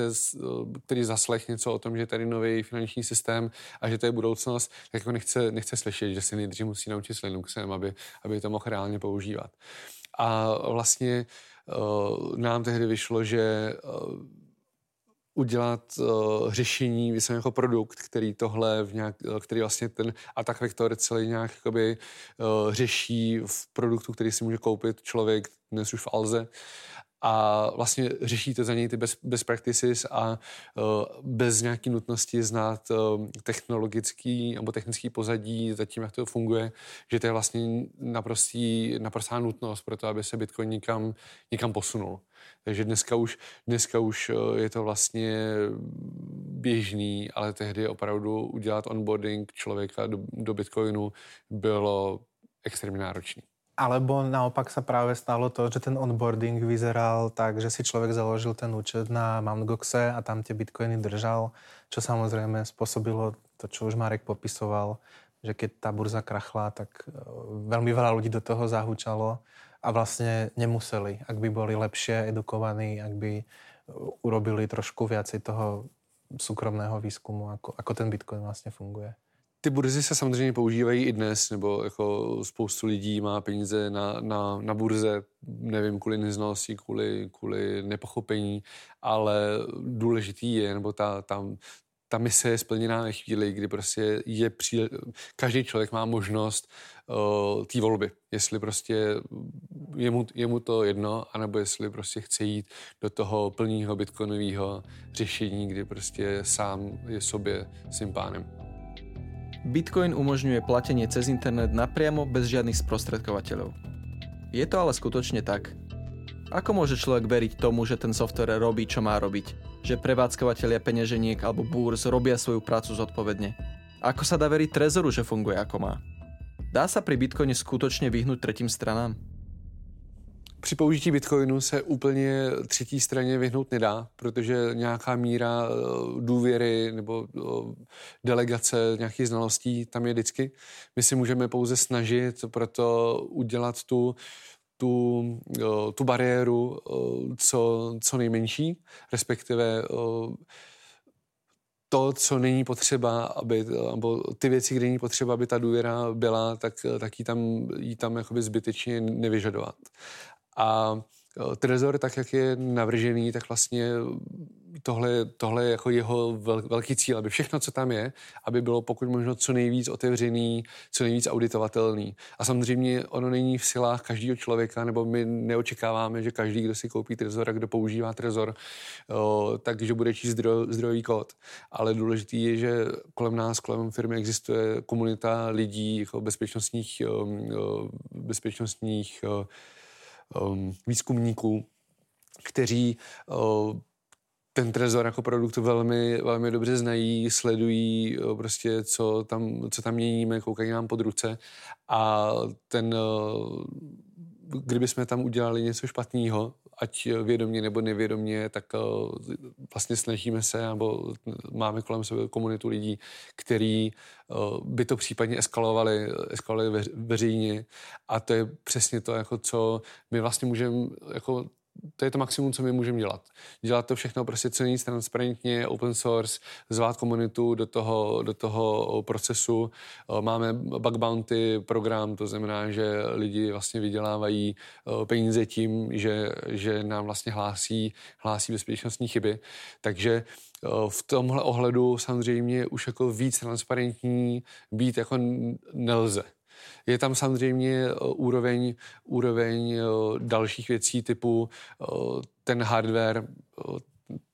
který zaslech něco o tom, že je tady nový finanční systém a že to je budoucnost, tak jako nechce, nechce slyšet, že si nejdřív musí naučit s Linuxem, aby, aby to mohl reálně používat. A vlastně nám tehdy vyšlo, že uh, udělat uh, řešení, myslím jako produkt, který tohle, v nějak, který vlastně ten attack vektor celý nějak jakoby, uh, řeší v produktu, který si může koupit člověk dnes už v Alze a vlastně řešíte za něj ty best, best practices a uh, bez nějaké nutnosti znát uh, technologický nebo technický pozadí za tím, jak to funguje, že to je vlastně naprostý, naprostá nutnost pro to, aby se Bitcoin někam, někam posunul. Takže dneska už, dneska už uh, je to vlastně běžný, ale tehdy opravdu udělat onboarding člověka do, do Bitcoinu bylo extrémně náročné. Alebo naopak sa práve stalo to, že ten onboarding vyzeral tak, že si človek založil ten účet na Mt. Goxe a tam tie bitcoiny držal, čo samozrejme spôsobilo to, čo už Marek popisoval, že keď tá burza krachla, tak e, veľmi veľa ľudí do toho zahúčalo a vlastne nemuseli, ak by boli lepšie edukovaní, ak by e, urobili trošku viacej toho súkromného výskumu, ako, ako ten Bitcoin vlastne funguje. Ty burzy se samozřejmě používají i dnes, nebo jako spoustu lidí má peníze na, na, na burze, nevím, kvůli neznalosti, kvůli, kvůli nepochopení, ale důležitý je, nebo ta, ta, ta mise je splněná ve chvíli, kdy prostě je příle... každý člověk má možnost uh, té volby. Jestli prostě je mu, je mu to jedno, anebo jestli prostě chce jít do toho plného bitcoinového řešení, kdy prostě sám je sobě svým pánem. Bitcoin umožňuje platenie cez internet napriamo bez žiadnych sprostredkovateľov. Je to ale skutočne tak? Ako môže človek veriť tomu, že ten software robí, čo má robiť? Že prevádzkovateľia peňaženiek alebo búrs robia svoju prácu zodpovedne? Ako sa dá veriť Trezoru, že funguje ako má? Dá sa pri Bitcoine skutočne vyhnúť tretím stranám? Při použití Bitcoinu se úplně třetí straně vyhnout nedá, protože nějaká míra eh, důvěry nebo eh, delegace nějakých znalostí tam je vždycky. My si můžeme pouze snažit proto udělat tu tu, eh, tu bariéru co, co nejmenší, respektive to, co není potřeba, aby, nebo ty věci, kde není potřeba, aby ta důvěra byla, tak, tak ji tam, jí tam zbytečně nevyžadovat. A e, Trezor, tak jak je navržený, tak vlastně tohle, tohle je jako jeho vel, velký cíl, aby všechno, co tam je, aby bylo pokud možno co nejvíc otevřený, co nejvíc auditovatelný. A samozřejmě ono není v silách každého člověka, nebo my neočekáváme, že každý, kdo si koupí Trezor a kdo používá Trezor, o, takže bude číst zdroj, zdrojový kód. Ale důležitý je, že kolem nás, kolem firmy existuje komunita lidí, jako bezpečnostních, bezpečnostních um, výzkumníků, kteří uh, ten trezor jako produkt velmi, velmi dobře znají, sledují uh, prostě, co tam, co tam měníme, koukají nám pod ruce. A ten, uh, kdyby jsme tam udělali něco špatného, ať vědomě nebo nevědomě, tak uh, vlastně snažíme se, nebo máme kolem sebe komunitu lidí, který uh, by to případně eskalovali, eskalovali ve, veřejně. A to je přesně to, jako co my vlastně můžeme jako to je to maximum, co my můžeme dělat. Dělat to všechno prostě co nejvíc transparentně, open source, zvát komunitu do toho, do toho procesu. Máme bug bounty program, to znamená, že lidi vlastně vydělávají peníze tím, že, že nám vlastně hlásí, hlásí bezpečnostní chyby. Takže v tomhle ohledu samozřejmě už jako víc transparentní být jako nelze. Je tam samozřejmě eh, úroveň, úroveň eh, dalších věcí typu eh, ten hardware,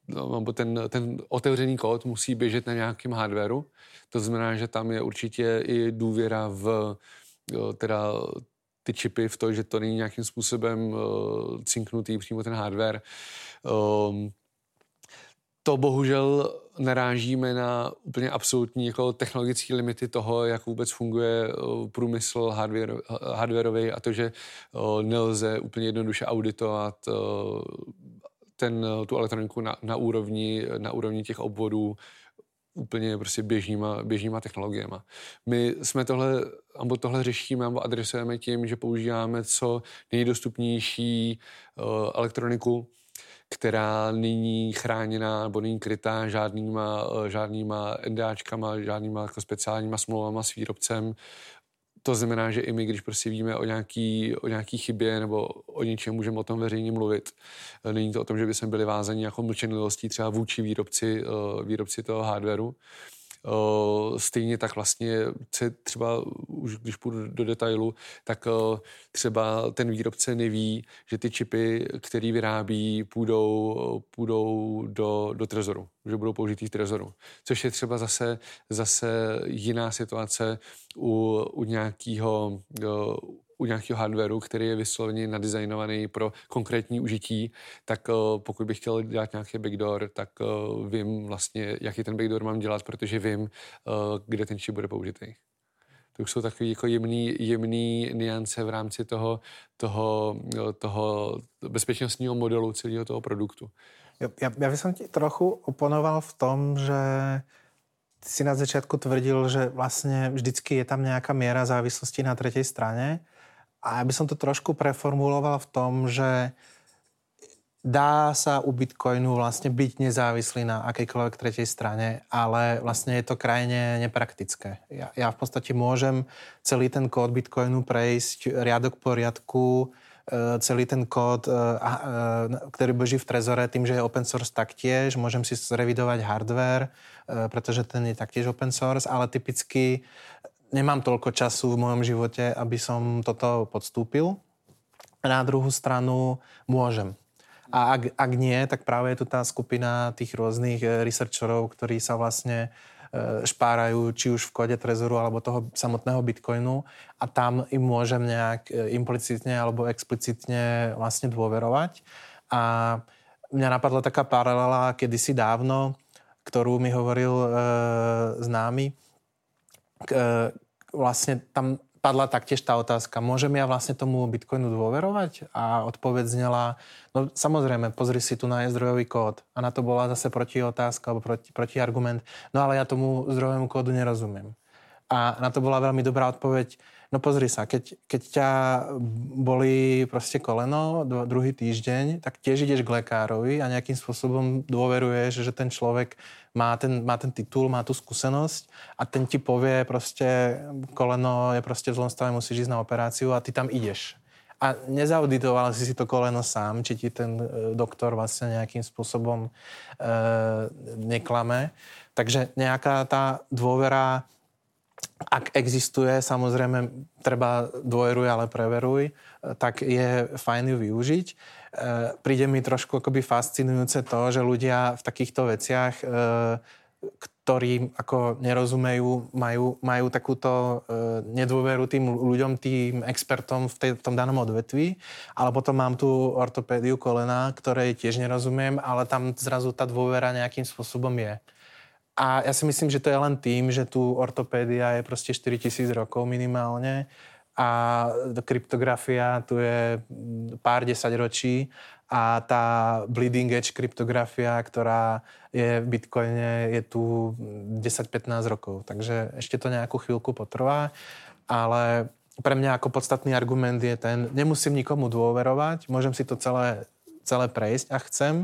no, nebo ten, ten otevřený kód musí běžet na nějakém hardwareu. To znamená, že tam je určitě i důvěra v teda ty čipy, v to, že to není nějakým způsobem cinknutý přímo ten hardware. Um, to bohužel narážíme na úplně absolutní jako technologické limity toho, jak vůbec funguje průmysl hardware, hardwareový a to, že nelze úplně jednoduše auditovat ten, tu elektroniku na, na, úrovni, na úrovni těch obvodů úplně prostě běžnýma, běžnýma technologiemi. My jsme tohle, nebo tohle řešíme nebo adresujeme tím, že používáme co nejdostupnější elektroniku, která není chráněná nebo není krytá žádnýma, uh, žádnýma NDAčkama, žádnýma jako speciálníma smlouvama s výrobcem. To znamená, že i my, když prostě víme o nějaký, o nějaký chybě nebo o něčem, můžeme o tom veřejně mluvit. Není to o tom, že bychom byli vázaní jako mlčenlivostí třeba vůči výrobci, eh, výrobci toho hardwareu. Eh, stejně tak vlastně třeba, už když půjdu do detailu, tak eh, třeba ten výrobce neví, že ty čipy, který vyrábí, půjdou, půjdou do, do trezoru, že budou použitý v trezoru. Což je třeba zase, zase jiná situace u, u nějakého u nějakého hardwareu, který je vysloveně nadizajnovaný pro konkrétní užití, tak uh, pokud bych chtěl dělat nějaký backdoor, tak uh, vím vlastně, jaký ten backdoor mám dělat, protože vím, uh, kde ten čip bude použitý. To jsou takové jako jemný, jemný niance v rámci toho, toho, toho bezpečnostního modelu celého toho produktu. Ja, ja, by ti trochu oponoval v tom, že si na začiatku tvrdil, že vlastne vždycky je tam nejaká miera závislosti na tretej strane a ja by som to trošku preformuloval v tom, že dá sa u Bitcoinu vlastne byť nezávislý na akejkoľvek tretej strane, ale vlastne je to krajine nepraktické. Ja, ja v podstate môžem celý ten kód Bitcoinu prejsť riadok po riadku, e, celý ten kód, e, e, ktorý beží v Trezore, tým, že je open source taktiež, môžem si zrevidovať hardware, pretože ten je taktiež open source, ale typicky nemám toľko času v mojom živote, aby som toto podstúpil. Na druhú stranu môžem. A ak, ak nie, tak práve je tu tá skupina tých rôznych eh, researcherov, ktorí sa vlastne eh, špárajú či už v kode Trezoru alebo toho samotného Bitcoinu a tam im môžem nejak eh, implicitne alebo explicitne vlastne dôverovať. A mňa napadla taká paralela kedysi dávno, ktorú mi hovoril e, známy, k, vlastne tam padla taktiež tá otázka, môžem ja vlastne tomu Bitcoinu dôverovať? A odpoveď znela, no samozrejme, pozri si tu na zdrojový kód. A na to bola zase proti otázka, alebo proti, proti no ale ja tomu zdrojovému kódu nerozumiem. A na to bola veľmi dobrá odpoveď, No pozri sa, keď, keď ťa boli proste koleno druhý týždeň, tak tiež ideš k lekárovi a nejakým spôsobom dôveruješ, že ten človek má ten, má ten titul, má tú skúsenosť a ten ti povie proste, koleno je proste v zlom stave, musíš ísť na operáciu a ty tam ideš. A nezauditoval si si to koleno sám, či ti ten e, doktor vlastne nejakým spôsobom e, neklame. Takže nejaká tá dôvera ak existuje, samozrejme, treba dôveruj, ale preveruj, tak je fajn ju využiť. E, príde mi trošku akoby fascinujúce to, že ľudia v takýchto veciach, e, ktorí ako nerozumejú, majú, majú takúto e, nedôveru tým ľuďom, tým expertom v, tej, v tom danom odvetví, ale potom mám tú ortopédiu kolena, ktorej tiež nerozumiem, ale tam zrazu tá dôvera nejakým spôsobom je. A ja si myslím, že to je len tým, že tu ortopédia je proste 4000 rokov minimálne a kryptografia tu je pár desať ročí a tá bleeding edge kryptografia, ktorá je v Bitcoine, je tu 10-15 rokov. Takže ešte to nejakú chvíľku potrvá, ale pre mňa ako podstatný argument je ten, nemusím nikomu dôverovať, môžem si to celé, celé prejsť a chcem,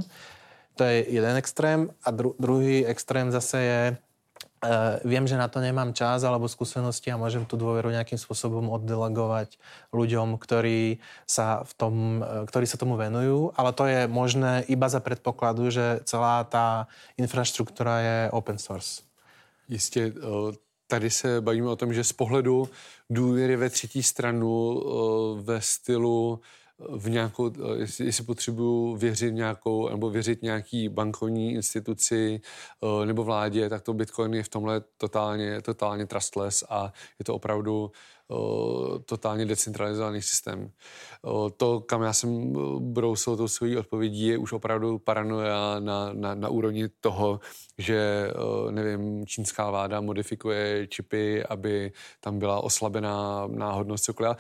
to je jeden extrém a dru- druhý extrém zase je, uh, viem, že na to nemám čas alebo skúsenosti a môžem tú dôveru nejakým spôsobom oddelegovať ľuďom, ktorí sa, v tom, uh, ktorí sa tomu venujú, ale to je možné iba za predpokladu, že celá tá infraštruktúra je open source. Jistě, uh tady se bavíme o tom, že z pohledu důvěry ve třetí stranu ve stylu v nějakou, jestli, jestli potřebuju věřit nějakou, nebo věřit nějaký bankovní instituci nebo vládě, tak to Bitcoin je v tomhle totálně, totálně trustless a je to opravdu totálně decentralizovaný systém. To, kam já jsem brousil tou svojí odpovědí, je už opravdu paranoia na, na, na úrovni toho, že, nevím, čínská vláda modifikuje čipy, aby tam byla oslabená náhodnost, cokoliv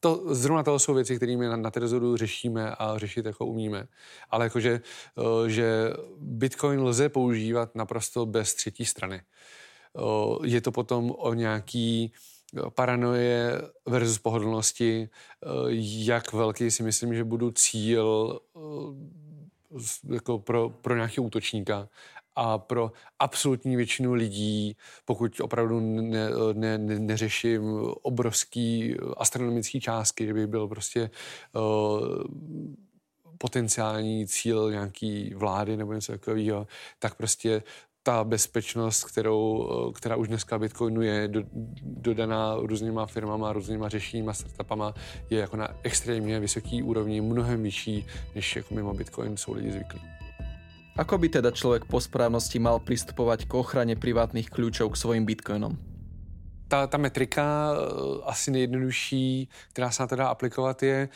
to, zrovna to jsou věci, kterými na, na Terezoru řešíme a řešit jako umíme. Ale jakože, že Bitcoin lze používat naprosto bez třetí strany. Je to potom o nějaký paranoje versus pohodlnosti, jak velký si myslím, že budu cíl jako pro, pro nějakého útočníka a pro absolutní většinu lidí, pokud opravdu ne, ne, ne, neřeším obrovský astronomický částky, že bych byl prostě uh, potenciální cíl nějaký vlády nebo něco takového, tak prostě ta bezpečnost, kterou, která už dneska Bitcoinu je do, dodaná různýma firmama, různýma řešeníma, startupama, je jako na extrémně vysoký úrovni, mnohem vyšší, než jako mimo Bitcoin jsou lidi zvyklí. Ako by teda človek po správnosti mal pristupovať k ochrane privátnych kľúčov k svojim bitcoinom? Ta, ta metrika eh, asi nejjednodušší, která se na to dá aplikovat, je,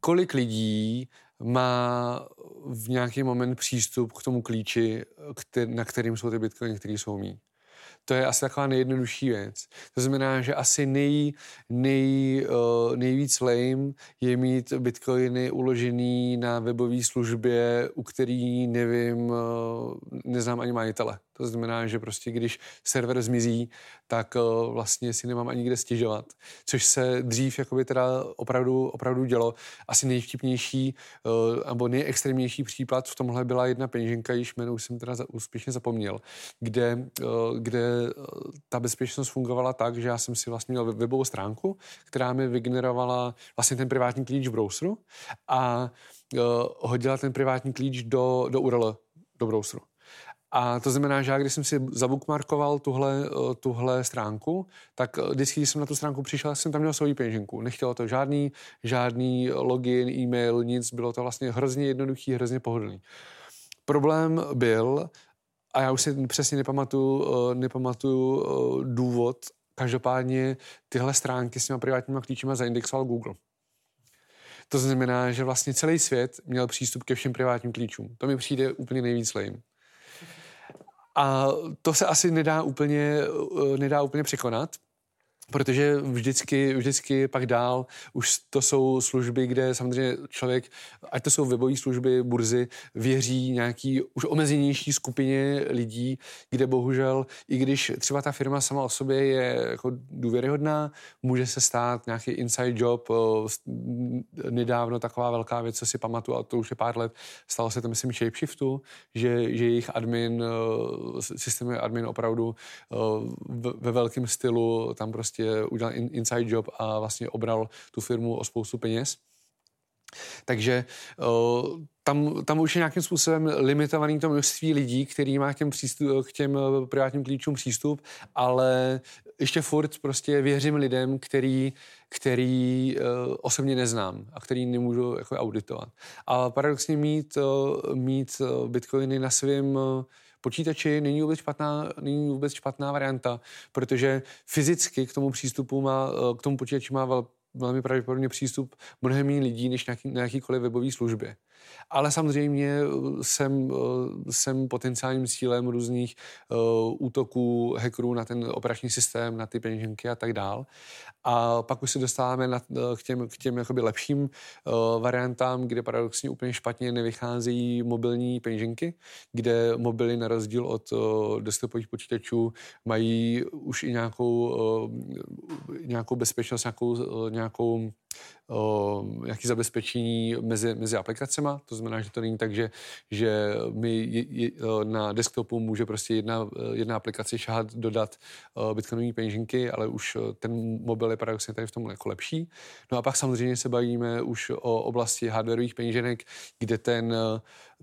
kolik lidí má v nějaký moment přístup k tomu klíči, který, na kterým jsou ty bitcoiny, které jsou mý. To je asi taková nejjednodušší věc. To znamená, že asi nej, nej, uh, nejvíc lame je mít bitcoiny uložený na webové službě, u který nevím, uh, neznám ani majitele. To znamená, že prostě když server zmizí, tak uh, vlastně si nemám ani kde stěžovat. Což se dřív jakoby teda opravdu, opravdu dělo. Asi nejvtipnější uh, nebo nejextrémnější případ v tomhle byla jedna peněženka, již jméno už jsem teda úspěšně zapomněl, kde, uh, kde ta bezpečnost fungovala tak, že já jsem si vlastně měl webovou stránku, která mi vygenerovala vlastně ten privátní klíč v browseru a hodila ten privátní klíč do, do URL, do browseru. A to znamená, že já, když jsem si zabookmarkoval tuhle, eh, tuhle stránku, tak eh, vždycky, když jsem na tu stránku přišel, jsem tam měl svou peněženku. Nechtělo to žádný, žádný login, e-mail, nic. Bylo to vlastně hrozně jednoduchý, hrozně pohodlný. Problém byl, a já už si přesně nepamatuju, eh, nepamatuju důvod, každopádně tyhle stránky s těma privátníma klíčima zaindexoval Google. To znamená, že vlastně celý svět měl přístup ke všem privátním klíčům. To mi přijde úplně nejvíc lame. A to se asi nedá úplně, eh, nedá úplně překonat, Protože vždycky, vždycky pak dál už to jsou služby, kde samozřejmě člověk, ať to jsou webové služby, burzy, věří nějaký už omezenější skupině lidí, kde bohužel, i když třeba ta firma sama o sobě je jako důvěryhodná, může se stát nějaký inside job, nedávno taková velká věc, co si pamatuju, a to už je pár let, stalo se to, myslím, Shapeshiftu, že, že jejich admin, systémový admin opravdu ve velkém stylu tam prostě prostě udělal inside job a vlastně obral tu firmu o spoustu peněz. Takže tam, tam už je nějakým způsobem limitovaný to množství lidí, který má k těm, přístup, k těm eh, privátním klíčům přístup, ale ještě furt prostě věřím lidem, který, který uh, osobně neznám a který nemůžu jako auditovat. A paradoxně mít, uh, mít bitcoiny na svém počítači není vůbec špatná, není vůbec špatná varianta, protože fyzicky k tomu přístupu má, k tomu počítači má vel, velmi pravděpodobně přístup mnohem méně lidí než nějaký, na jakýkoliv webové službě. Ale samozřejmě eh, jsem, eh, jsem potenciálním cílem různých uh, útoků hackerů na ten operační systém, na ty peněženky a tak dál. A pak už se dostáváme na, k těm, k těm jakoby lepším variantám, kde paradoxně úplně špatně nevycházejí mobilní peněženky, kde mobily na rozdíl od desktopových počítačů mají už i nějakou, nějakou bezpečnost, nějakou, nějakou nějaké zabezpečení mezi, mezi aplikacemi. To znamená, že to není tak, že, že mi je, je, na desktopu může prostě jedna, jedna aplikace šahat dodat bitcoinové peněženky, ale už ten mobil je paradoxně tady v tom jako lepší. No a pak samozřejmě se bavíme už o oblasti hardwareových peněženek, kde ten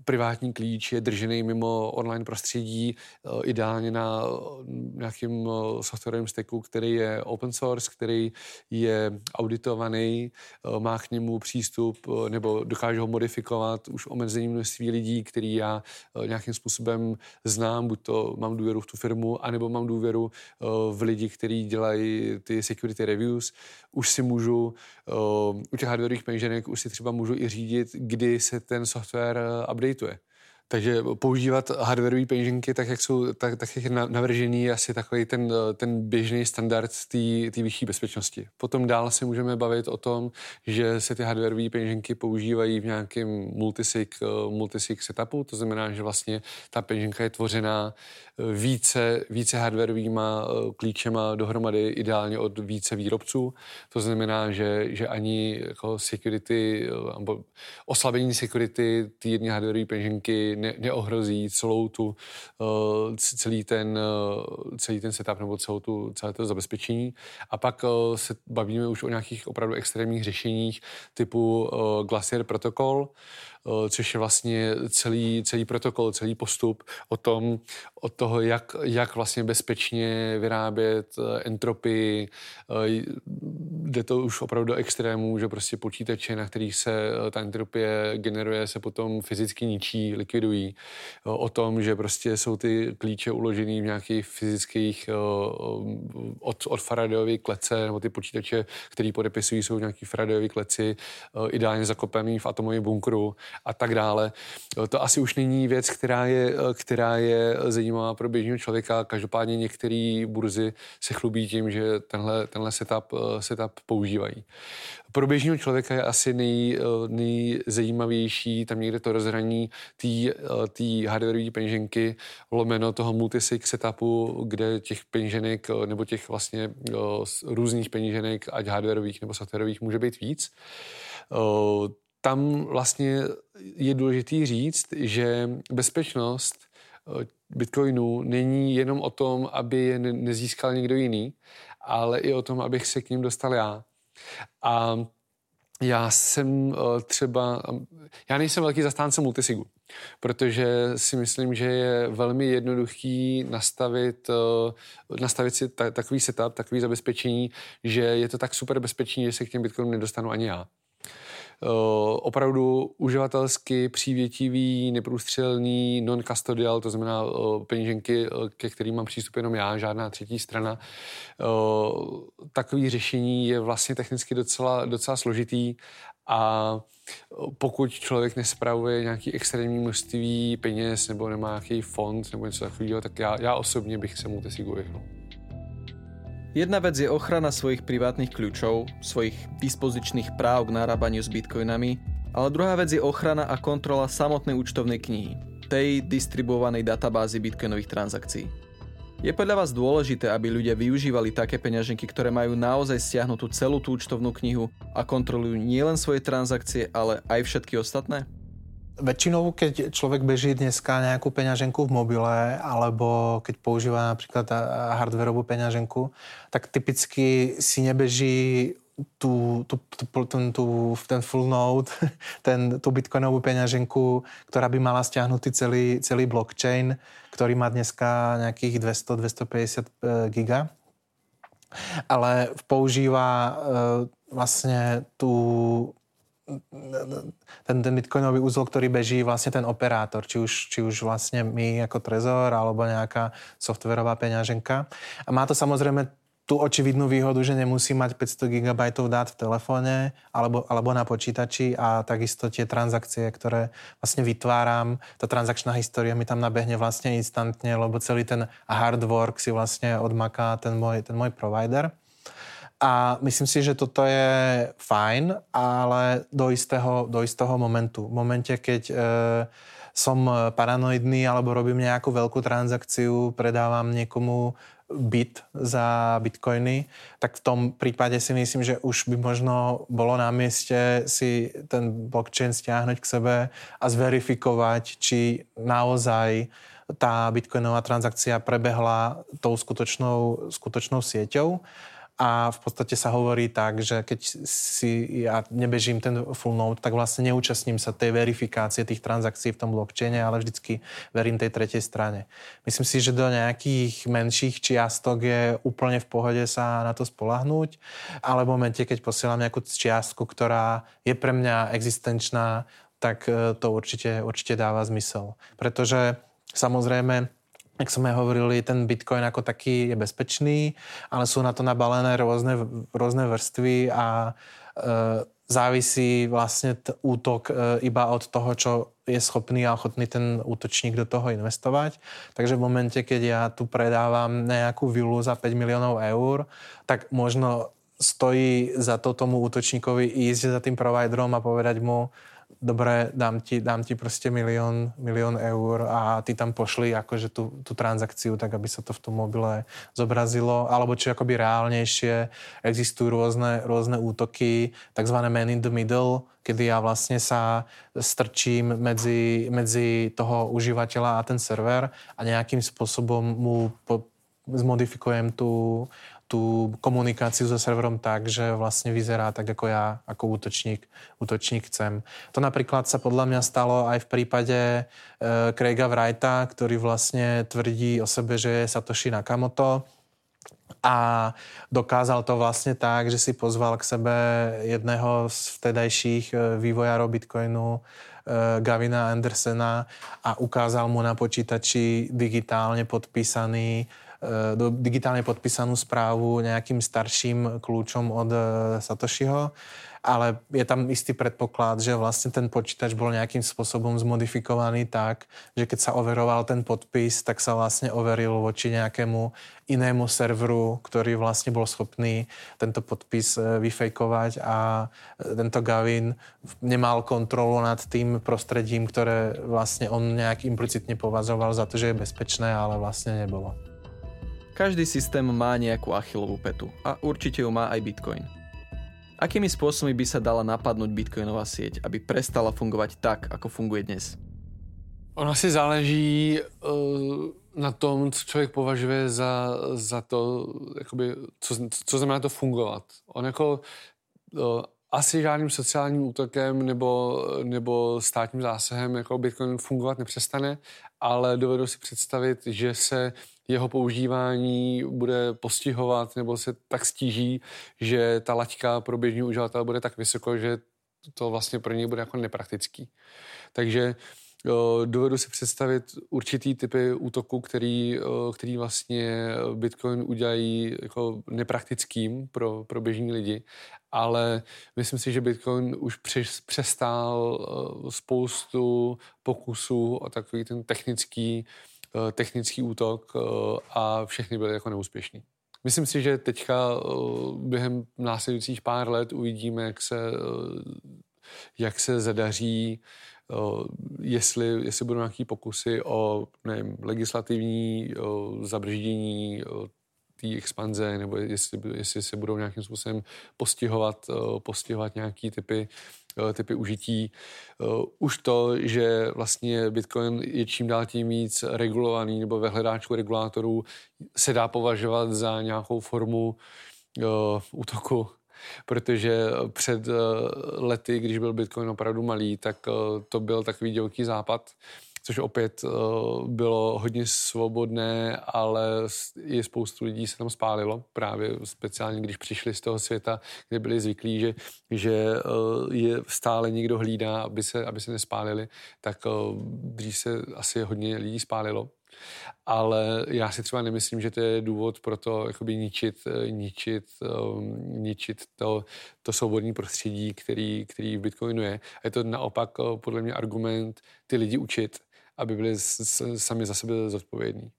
privátní klíč je držený mimo online prostředí, eh, ideálně na eh, nějakým eh, softwarovém stacku, který je open source, který je auditovaný, má k němu přístup nebo dokáže ho modifikovat už omezením množství lidí, který já nějakým způsobem znám, buď to mám důvěru v tu firmu, anebo mám důvěru v lidi, kteří dělají ty security reviews. Už si můžu, u těch hardwareových peněženek už si třeba můžu i řídit, kdy se ten software dobrý to. Takže používat hardwareové peněženky, tak jak jsou tak, tak jak navržený, je asi takový ten, ten běžný standard té vyšší bezpečnosti. Potom dál se můžeme bavit o tom, že se ty hardwareové peněženky používají v nějakém multisig, multisig setupu, to znamená, že vlastně ta peněženka je tvořená více, více hardwareovýma eh, klíčema dohromady, ideálně od více výrobců. To znamená, že, že ani jako security, eh, oslabení security ty jedné hardwareové peněženky ne, neohrozí celou tu, eh, celý ten, celý ten setup nebo celou tu, celé to zabezpečení. A pak se bavíme už o nějakých opravdu extrémních řešeních typu Glacier protokol, Eh, což je vlastně celý, celý protokol, celý postup o tom, od toho, jak, jak vlastně bezpečně vyrábět eh, entropii. Eh, jde to už opravdu do extrémů, že prostě počítače, na kterých se ta entropie generuje, se potom fyzicky ničí, likvidují. O tom, že prostě jsou ty klíče uložený v nějakých fyzických od, od Faradayovy klece, nebo ty počítače, které podepisují, jsou nějaký Faradayovy kleci, ideálně zakopený v atomovém bunkru a tak dále. To asi už není věc, která je, která je zajímavá pro běžného člověka. Každopádně některé burzy se chlubí tím, že tenhle, tenhle setup, setup používají. Pro běžného člověka je asi nej, nejzajímavější tam někde to rozhraní té hardwareové peněženky lomeno toho multisig setupu, kde těch peněženek nebo těch vlastně různých peněženek, ať hardwareových nebo softwarových, může být víc tam vlastně je důležité říct, že bezpečnost eh, Bitcoinu není jenom o tom, aby je nezískal někdo jiný, ale i o tom, abych se k ním dostal já. A já jsem eh, třeba, já nejsem velký zastánce multisigu, protože si myslím, že je velmi jednoduchý nastavit, eh, nastavit si takový setup, takový zabezpečení, že je to tak super bezpečný, že se k těm Bitcoinům nedostanu ani já. Eh, opravdu uživatelsky přívětivý, neprůstřelný, non-custodial, to znamená eh, peněženky, eh, ke kterým mám přístup jenom já, žádná třetí strana. Takový řešení je vlastně technicky docela, docela složitý a pokud člověk nespravuje nějaký extrémní množství peněz nebo nemá nějaký fond nebo něco takového, tak já, já osobně bych se mu tesigu vyhnul. Jedna vec je ochrana svojich privátnych kľúčov, svojich dispozičných práv k narábaniu s bitcoinami, ale druhá vec je ochrana a kontrola samotnej účtovnej knihy, tej distribuovanej databázy bitcoinových transakcií. Je podľa vás dôležité, aby ľudia využívali také peňaženky, ktoré majú naozaj stiahnutú celú tú účtovnú knihu a kontrolujú nielen svoje transakcie, ale aj všetky ostatné? Väčšinou, keď človek beží dneska nejakú peňaženku v mobile, alebo keď používa napríklad hardwareovú peňaženku, tak typicky si nebeží tú, tú, tú, ten, tú, ten full node, ten, tú bitcoinovú peňaženku, ktorá by mala stiahnutý celý, celý blockchain, ktorý má dneska nejakých 200-250 e, giga. Ale používa e, vlastne tú ten, ten bitcoinový úzol, ktorý beží vlastne ten operátor, či už, či už vlastne my ako Trezor alebo nejaká softverová peňaženka. A má to samozrejme tú očividnú výhodu, že nemusí mať 500 GB dát v telefóne alebo, alebo na počítači a takisto tie transakcie, ktoré vlastne vytváram, tá transakčná história mi tam nabehne vlastne instantne, lebo celý ten hard work si vlastne odmaká ten môj, ten môj provider. A myslím si, že toto je fajn, ale do istého, do istého momentu. V momente, keď e, som paranoidný alebo robím nejakú veľkú transakciu, predávam niekomu byt za bitcoiny, tak v tom prípade si myslím, že už by možno bolo na mieste si ten blockchain stiahnuť k sebe a zverifikovať, či naozaj tá bitcoinová transakcia prebehla tou skutočnou, skutočnou sieťou a v podstate sa hovorí tak, že keď si ja nebežím ten full node, tak vlastne neúčastním sa tej verifikácie tých transakcií v tom blockchaine, ale vždycky verím tej tretej strane. Myslím si, že do nejakých menších čiastok je úplne v pohode sa na to spolahnúť, ale v momente, keď posielam nejakú čiastku, ktorá je pre mňa existenčná, tak e, to určite, určite dáva zmysel. Pretože samozrejme jak sme hovorili, ten Bitcoin ako taký je bezpečný, ale sú na to nabalené rôzne, rôzne vrstvy a e, závisí vlastne t- útok e, iba od toho, čo je schopný a ochotný ten útočník do toho investovať. Takže v momente, keď ja tu predávam nejakú vilu za 5 miliónov eur, tak možno stojí za to tomu útočníkovi ísť za tým providerom a povedať mu, dobre, dám ti, dám ti proste milión, milión eur a ty tam pošli akože tú, tú transakciu, tak aby sa to v tom mobile zobrazilo, alebo či akoby reálnejšie existujú rôzne, rôzne útoky, takzvané man in the middle, kedy ja vlastne sa strčím medzi, medzi toho užívateľa a ten server a nejakým spôsobom mu po, zmodifikujem tú, tú komunikáciu so serverom tak, že vlastne vyzerá tak, ako ja, ako útočník, útočník chcem. To napríklad sa podľa mňa stalo aj v prípade e, Craiga Wrighta, ktorý vlastne tvrdí o sebe, že je Satoshi Nakamoto a dokázal to vlastne tak, že si pozval k sebe jedného z vtedajších e, vývojárov Bitcoinu, e, Gavina Andersena a ukázal mu na počítači digitálne podpísaný do digitálne podpísanú správu nejakým starším kľúčom od e, Satoshiho, ale je tam istý predpoklad, že vlastne ten počítač bol nejakým spôsobom zmodifikovaný tak, že keď sa overoval ten podpis, tak sa vlastne overil voči nejakému inému serveru, ktorý vlastne bol schopný tento podpis e, vyfejkovať a tento Gavin nemal kontrolu nad tým prostredím, ktoré vlastne on nejak implicitne považoval za to, že je bezpečné, ale vlastne nebolo. Každý systém má nejakú achilovú petu a určite ju má aj Bitcoin. Akými spôsobmi by sa dala napadnúť Bitcoinová sieť, aby prestala fungovať tak, ako funguje dnes? Ono si záleží uh, na tom, co člověk považuje za, za to, jakoby, co, co znamená to fungovat. On jako uh, asi žádným sociálním útokem nebo, nebo státním zásahem jako Bitcoin fungovat nepřestane, ale dovedu si představit, že se jeho používání bude postihovat nebo se tak stíží, že ta laťka pro běžný uživatel bude tak vysoko, že to vlastně pro něj bude jako nepraktický. Takže dovedu si představit určitý typy útoku, který, který vlastně Bitcoin udělají jako nepraktickým pro, pro běžní lidi, ale myslím si, že Bitcoin už přestál spoustu pokusů o takový ten technický Eh, technický útok eh, a všechny byly jako neúspěšný. Myslím si, že teďka eh, během následujících pár let uvidíme, jak se, jak se zadaří, jestli, jestli budou nějaké pokusy o nevím, legislativní zabrždění té expanze, nebo jestli, jestli se budou nějakým způsobem postihovat, postihovat nějaký typy typy užití. Už to, že vlastně Bitcoin je čím dál tím víc regulovaný nebo ve hledáčku regulátorů, se dá považovat za nějakou formu uh, útoku protože před lety, když byl Bitcoin opravdu malý, tak to byl takový divoký západ, což opět bylo hodně svobodné, ale i spoustu lidí se tam spálilo, právě speciálně, když přišli z toho světa, kde byli zvyklí, že, že je stále někdo hlídá, aby se, aby se nespálili, tak dřív se asi hodně lidí spálilo. Ale já si třeba nemyslím, že to je důvod pro to jakoby ničit, ničit, um, ničit to, to svobodné prostředí, který, který v Bitcoinu je. A je to naopak podle mě argument ty lidi učit, aby byli sami za sebe zodpovědní.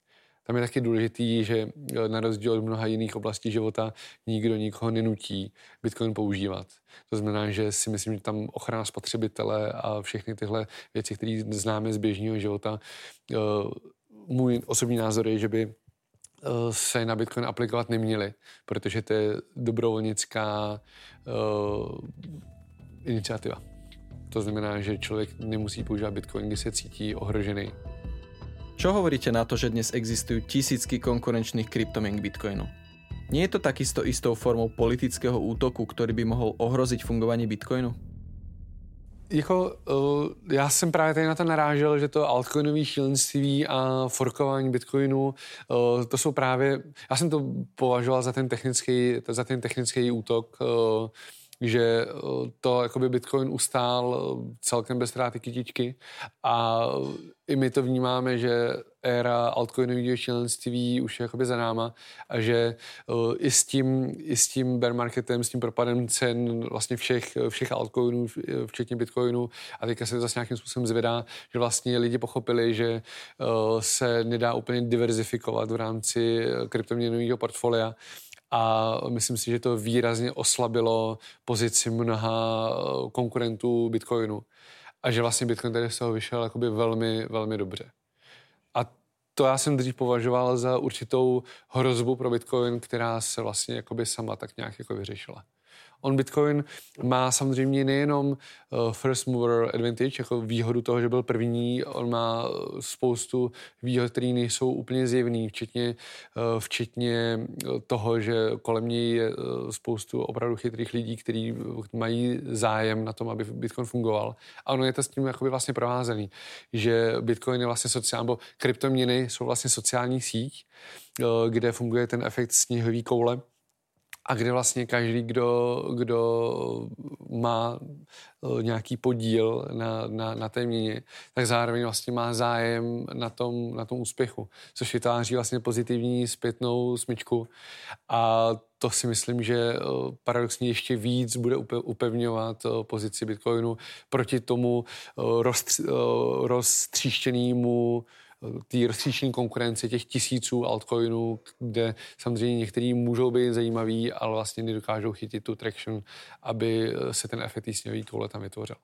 Tam je taky důležitý, že e, na rozdíl od mnoha jiných oblastí života nikdo nikoho nenutí Bitcoin používat. To znamená, že si myslím, že tam ochrana spotřebitele a všechny tyhle věci, které známe z běžného života, můj osobní názor je, že by e, se na Bitcoin aplikovat neměli, protože to je dobrovolnická uh, iniciativa. To znamená, že člověk nemusí používat Bitcoin, když se cítí ohrožený. Čo hovoríte na to, že dnes existujú tisícky konkurenčných kryptomien k Bitcoinu? Nie je to takisto istou formou politického útoku, ktorý by mohol ohroziť fungovanie Bitcoinu? Jako, uh, já jsem právě tady na to narážel, že to altcoinové šílenství a forkování bitcoinu, uh, to jsou právě, já jsem to považoval za ten technický, za ten technický útok, uh, že to jakoby Bitcoin ustál celkem bez ztráty kytičky. A i my to vnímáme, že éra altcoinového členství už je za náma a že uh, i s tím, i s tím bear marketem, s tím propadem cen vlastně všech, všech altcoinů, včetně Bitcoinu a teďka se to zase nějakým způsobem zvedá, že vlastně lidi pochopili, že uh, se nedá úplně diverzifikovat v rámci kryptoměnového portfolia a myslím si, že to výrazně oslabilo pozici mnoha konkurentů Bitcoinu a že vlastně Bitcoin tady z toho vyšel velmi, velmi dobře. A to já jsem dřív považoval za určitou hrozbu pro Bitcoin, která se vlastně jakoby sama tak nějak jako vyřešila. On Bitcoin má samozřejmě nejenom uh, first mover advantage, jako výhodu toho, že byl první, on má uh, spoustu výhod, které nejsou úplně zjevný, včetně, uh, včetně toho, že kolem něj je spoustu opravdu chytrých lidí, kteří mají zájem na tom, aby Bitcoin fungoval. A ono je to s tím jakoby vlastně provázený, že Bitcoin je vlastně sociální, nebo kryptoměny jsou vlastně sociální síť, kde funguje ten efekt sněhový koule, a kde vlastně každý, kdo, kdo má eh, nějaký podíl na, na, na té měně, tak zároveň vlastně má zájem na tom, na tom úspěchu, což vytváří vlastně pozitivní zpětnou smyčku. A to si myslím, že eh, paradoxně ještě víc bude upevňovat eh, pozici Bitcoinu proti tomu roztříštěnému té rozstříční konkurenci těch tisíců altcoinů, kde samozřejmě některý můžou být zajímavý, ale vlastně nedokážou chytit tu traction, aby se ten efekt sněhový koule tam vytvořil.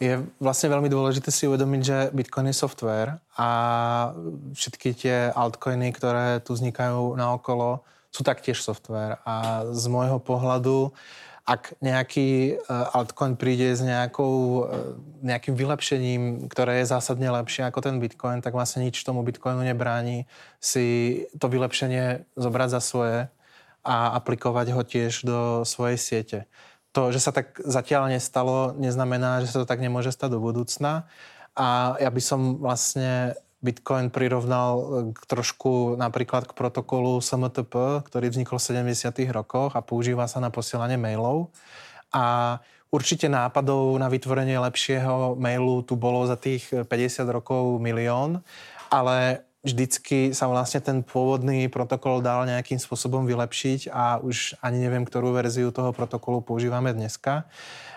Je vlastně velmi důležité si uvědomit, že Bitcoin je software a všetky tie altcoiny, které tu vznikají naokolo, sú taktiež software. A z môjho pohľadu ak nejaký uh, altcoin príde s nejakou, uh, nejakým vylepšením, ktoré je zásadne lepšie ako ten Bitcoin, tak vlastne nič tomu Bitcoinu nebráni si to vylepšenie zobrať za svoje a aplikovať ho tiež do svojej siete. To, že sa tak zatiaľ nestalo, neznamená, že sa to tak nemôže stať do budúcna. A ja by som vlastne Bitcoin prirovnal e, k trošku napríklad k protokolu SMTP, ktorý vznikol v 70. rokoch a používa sa na posielanie mailov. A určite nápadov na vytvorenie lepšieho mailu tu bolo za tých 50 rokov milión, ale vždycky sa vlastne ten pôvodný protokol dal nejakým spôsobom vylepšiť a už ani neviem, ktorú verziu toho protokolu používame dneska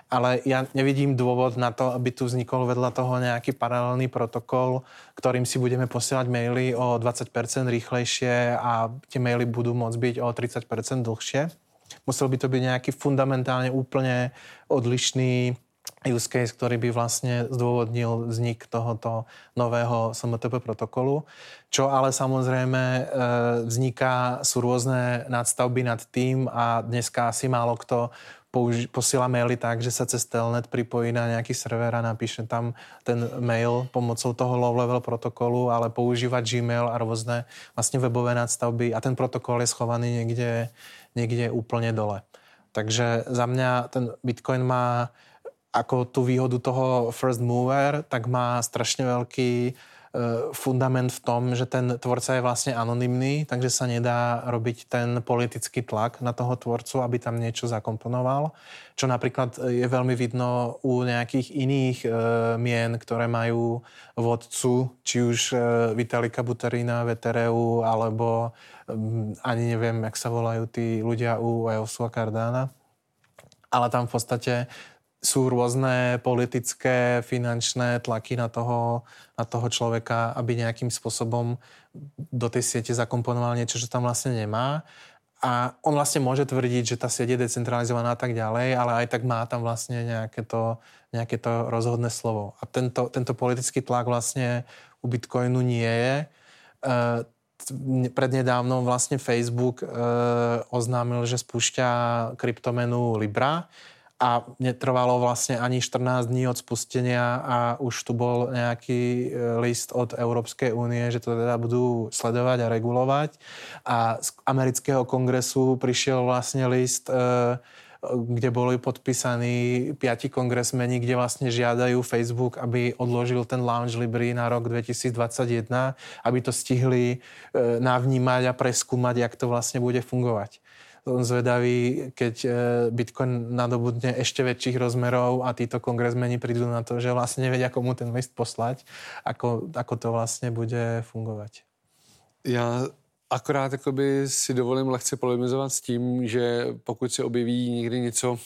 ale ja nevidím dôvod na to, aby tu vznikol vedľa toho nejaký paralelný protokol, ktorým si budeme posielať maily o 20% rýchlejšie a tie maily budú môcť byť o 30% dlhšie. Musel by to byť nejaký fundamentálne úplne odlišný use case, ktorý by vlastne zdôvodnil vznik tohoto nového SMTP protokolu. Čo ale samozrejme e, vzniká, sú rôzne nadstavby nad tým a dneska asi málo kto použi- posiela maily tak, že sa cez telnet pripojí na nejaký server a napíše tam ten mail pomocou toho low-level protokolu, ale používa Gmail a rôzne vlastne webové nadstavby a ten protokol je schovaný niekde, niekde úplne dole. Takže za mňa ten Bitcoin má ako tú výhodu toho first mover, tak má strašne veľký fundament v tom, že ten tvorca je vlastne anonymný, takže sa nedá robiť ten politický tlak na toho tvorcu, aby tam niečo zakomponoval. Čo napríklad je veľmi vidno u nejakých iných e, mien, ktoré majú vodcu, či už e, Vitalika Buterína v Etereu, alebo e, ani neviem, jak sa volajú tí ľudia u EOSu a Cardana. Ale tam v podstate sú rôzne politické, finančné tlaky na toho, na toho človeka, aby nejakým spôsobom do tej siete zakomponoval niečo, čo tam vlastne nemá. A on vlastne môže tvrdiť, že tá sieť je decentralizovaná a tak ďalej, ale aj tak má tam vlastne nejaké to, nejaké to rozhodné slovo. A tento, tento politický tlak vlastne u Bitcoinu nie je. E, prednedávnom vlastne Facebook e, oznámil, že spúšťa kryptomenu Libra, a netrvalo vlastne ani 14 dní od spustenia a už tu bol nejaký list od Európskej únie, že to teda budú sledovať a regulovať. A z amerického kongresu prišiel vlastne list kde boli podpísaní piati kongresmeni, kde vlastne žiadajú Facebook, aby odložil ten launch Libry na rok 2021, aby to stihli e, navnímať a preskúmať, jak to vlastne bude fungovať zvedavý, keď e, Bitcoin nadobudne ešte väčších rozmerov a títo kongresmeni prídu na to, že vlastne nevedia, komu ten list poslať, ako, ako to vlastne bude fungovať. Já Akorát jakoby si dovolím lehce polemizovat s tím, že pokud se objeví někdy něco,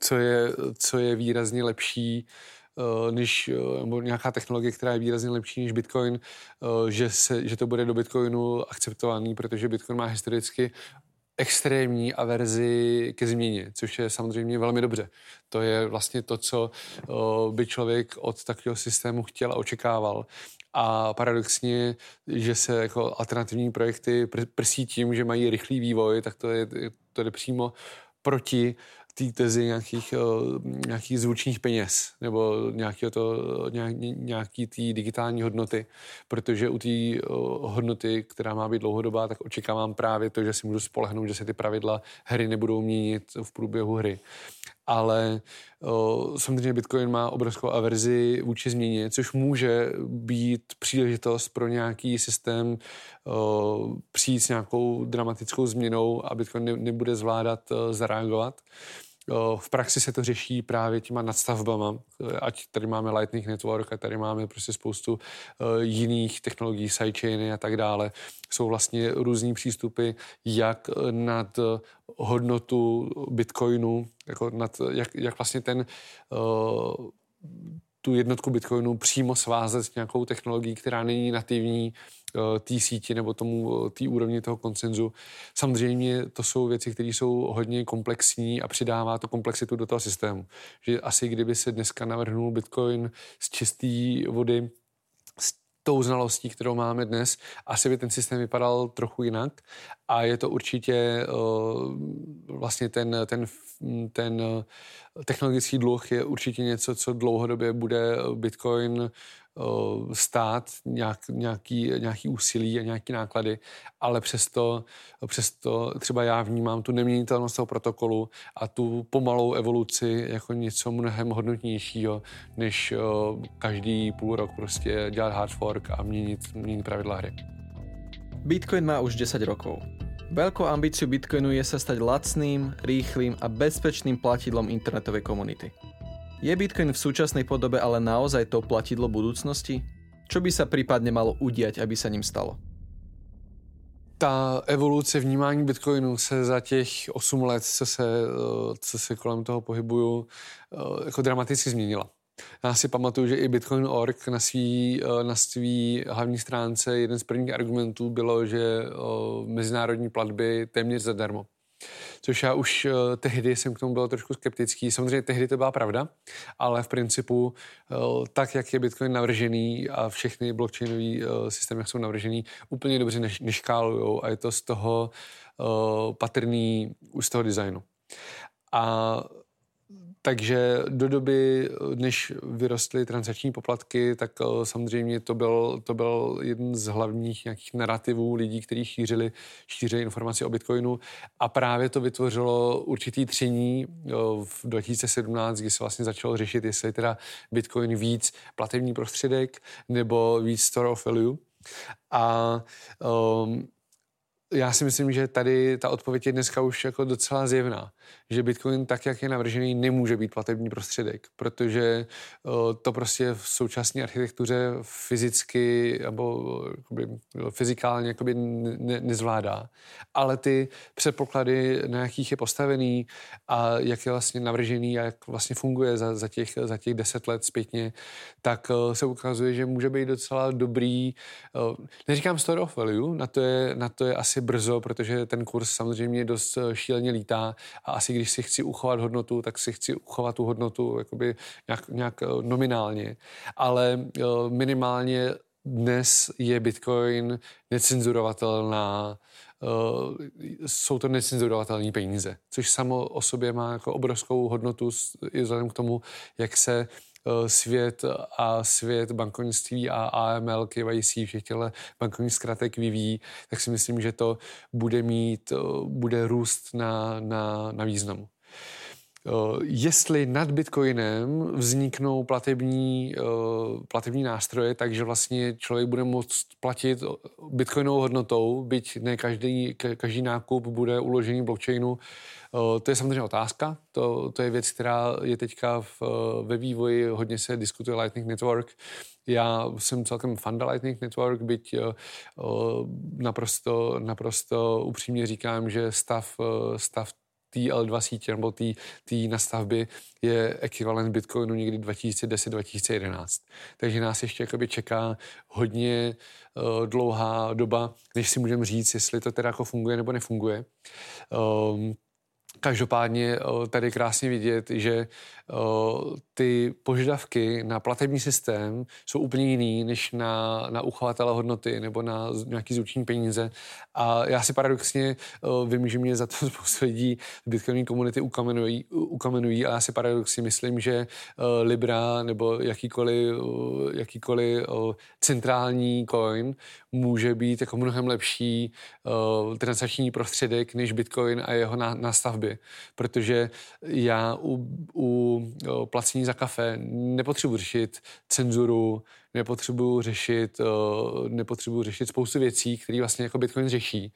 co je, co je výrazně lepší, eh, než, eh, nebo nějaká technologie, která je výrazně lepší než Bitcoin, že, se, že to bude do Bitcoinu akceptovaný, protože Bitcoin má historicky extrémní averzi ke změně, což je samozřejmě velmi dobře. To je vlastně to, co by člověk od takového systému chtěl a očekával. A paradoxně, že se jako alternativní projekty pr- prsí tím, že mají rychlý vývoj, tak to, je, to jde přímo proti té tezi nějakých, nějakých zvučních peněz nebo nějaký, to, nějaký, té digitální hodnoty, protože u té hodnoty, která má být dlouhodobá, tak očekávám právě to, že si můžu spolehnout, že se ty pravidla hry nebudou měnit v průběhu hry ale o, samozřejmě Bitcoin má obrovskou averzi vůči změně, což může být příležitost pro nějaký systém přijít s nějakou dramatickou změnou a Bitcoin ne, nebude zvládat zareagovat. V praxi se to řeší právě těma nadstavbama, ať tady máme Lightning Network a tady máme prostě spoustu jiných technologií, sidechainy a tak dále. Jsou vlastně různý přístupy, jak nad hodnotu Bitcoinu, jako nad, jak, jak vlastně ten tu jednotku Bitcoinu přímo svázet s nějakou technologií, která není nativní té síti nebo tomu eh, té úrovni toho koncenzu. Samozřejmě to jsou věci, které jsou hodně komplexní a přidává to komplexitu do toho systému. Že asi kdyby se dneska navrhnul Bitcoin z čisté vody, s tou znalostí, kterou máme dnes, asi by ten systém vypadal trochu jinak a je to určitě uh, vlastně ten, ten, ten technologický dluh je určitě něco, co dlouhodobě bude Bitcoin Eh, stát nějak, nějaký, nějaký úsilí a nějaké náklady, ale přesto, přesto třeba já vnímám tu neměnitelnost toho protokolu a tu pomalou evoluci jako něco mnohem hodnotnějšího, než eh, každý půl rok prostě dělat hard fork a měnit, měnit pravidla hry. Bitcoin má už 10 rokov. Veľkou ambíciou Bitcoinu je sa stať lacným, rýchlým a bezpečným platidlom internetovej komunity. Je Bitcoin v súčasnej podobe ale naozaj to platidlo budúcnosti? Čo by sa prípadne malo udiať, aby sa ním stalo? ta evoluce vnímání Bitcoinu se za těch 8 let, co se, co se kolem toho pohybuju, jako dramaticky změnila. Já si pamatuju, že i Bitcoin.org na svý, na svý hlavní stránce jeden z prvních argumentů bylo, že mezinárodní platby téměř zadarmo což já už uh, tehdy jsem k tomu byl trošku skeptický. Samozřejmě tehdy to byla pravda, ale v principu uh, tak, jak je Bitcoin navržený a všechny blockchainové uh, systémy, jak jsou navržený, úplně dobře neš- neškálujou a je to z toho patrný už z toho designu. A takže do doby, než vyrostly transakční poplatky, tak eh, samozřejmě to byl, to byl jeden z hlavních nějakých narrativů lidí, kteří šířili, šířili informace o Bitcoinu a právě to vytvořilo určitý tření eh, v 2017, kdy se vlastně začalo řešit, jestli je teda Bitcoin víc platební prostředek nebo víc store of value. A um, já si myslím, že tady ta odpověď je dneska už jako docela zjevná, že Bitcoin tak, jak je navržený, nemůže být platební prostředek, protože to prostě v současné architektuře fyzicky nebo jakoby, fyzikálně jakoby ne, nezvládá. Ale ty předpoklady, na jakých je postavený a jak je vlastně navržený a jak vlastně funguje za, za, těch, za těch deset let zpětně, tak se ukazuje, že může být docela dobrý, neříkám store of value, na to je, na to je asi brzo, protože ten kurz samozřejmě dost eh, šíleně lítá a asi když si chci uchovat hodnotu, tak si chci uchovat tu hodnotu jakoby nějak, nějak eh, nominálně, ale eh, minimálně dnes je Bitcoin necenzurovatelná, uh, jsou to necenzurovatelné peníze, což samo o sobě má jako obrovskou hodnotu i vzhledem k tomu, jak se svět a svět bankovnictví a AML, KYC, všech těchto bankovních zkratek vyvíjí, tak si myslím, že to bude mít, uh, bude růst na, na, na významu. Eh, jestli nad Bitcoinem vzniknou platební, eh, platební nástroje, takže vlastně člověk bude moct platit bitcoinovou hodnotou, byť ne každý, každý nákup bude uložený blockchainu, eh, to je samozřejmě otázka. To, to je věc, která je teďka v, ve vývoji, hodně se diskutuje Lightning Network. Já jsem celkem fan Lightning Network, byť naprosto, naprosto upřímně říkám, že stav, stav té L2 sítě nebo té nastavby je ekvivalent Bitcoinu někdy 2010-2011. Takže nás ještě jakoby čeká hodně uh, dlouhá doba, než si můžeme říct, jestli to teda jako funguje nebo nefunguje. Um, Každopádně eh, tady krásně vidět, že eh, ty požadavky na platební systém jsou úplně jiný než na, na uchovatele hodnoty nebo na nějaký zúční peníze. A já si paradoxně eh, vím, že mě za to spoustu lidí z Bitcoinové komunity ukamenují, ukamenují a já si paradoxně myslím, že Libra nebo jakýkoliv, jakýkoliv centrální coin může být jako mnohem lepší transakční prostředek než Bitcoin a jeho nastavby protože já u, u placení za kafe nepotřebuji řešit cenzuru, nepotřebuju řešit, uh, nepotřebuju řešit spoustu věcí, které vlastně jako Bitcoin řeší.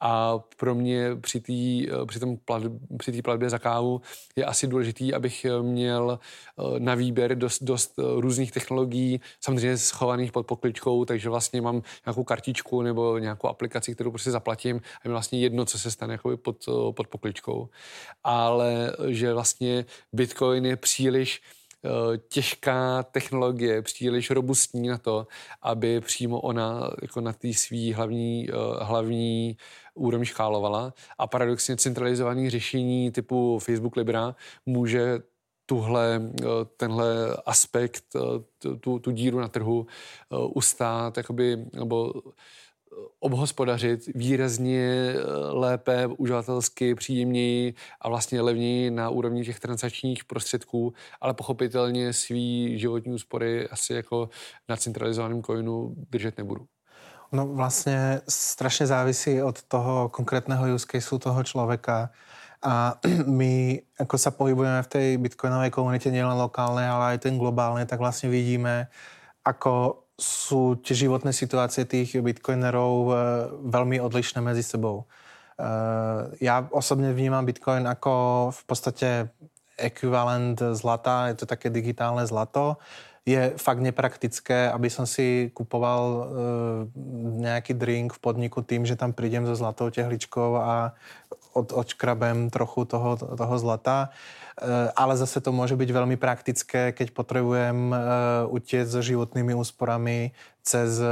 A pro mě při té uh, při plat, při platbě za kávu je asi důležitý, abych měl uh, na výběr dost, dost různých technologií, samozřejmě schovaných pod pokličkou, takže vlastně mám nějakou kartičku nebo nějakou aplikaci, kterou prostě zaplatím a mi vlastně jedno, co se stane pod, pod pokličkou. Ale že vlastně Bitcoin je příliš Eh, těžká technologie, příliš robustní na to, aby přímo ona jako na té svý hlavní, eh, hlavní úrovni škálovala. A paradoxně centralizované řešení typu Facebook Libra může tuhle, eh, tenhle aspekt, tu, tu díru na trhu ustát, jakoby, nebo obhospodařit výrazně eh, lépe, uživatelsky, příjemněji a vlastně levněji na úrovni těch transakčních prostředků, ale pochopitelně svý životní úspory asi jako na centralizovaném coinu držet nebudu. No vlastně strašně závisí od toho konkrétného use caseu toho člověka. A my, ako sa pohybujeme v tej bitcoinovej komunite, nielen lokálnej, ale aj ten globálnej, tak vlastne vidíme, ako sú tie životné situácie tých bitcoinerov eh, veľmi odlišné medzi sebou. Eh, ja osobne vnímam bitcoin ako v podstate ekvivalent zlata, je to také digitálne zlato. Je fakt nepraktické, aby som si kupoval eh, nejaký drink v podniku tým, že tam prídem so zlatou tehličkou a od, odškrabem trochu toho, toho zlata. Eh, ale zase to môže byť veľmi praktické, keď potrebujem eh, utiec so životnými úsporami cez eh,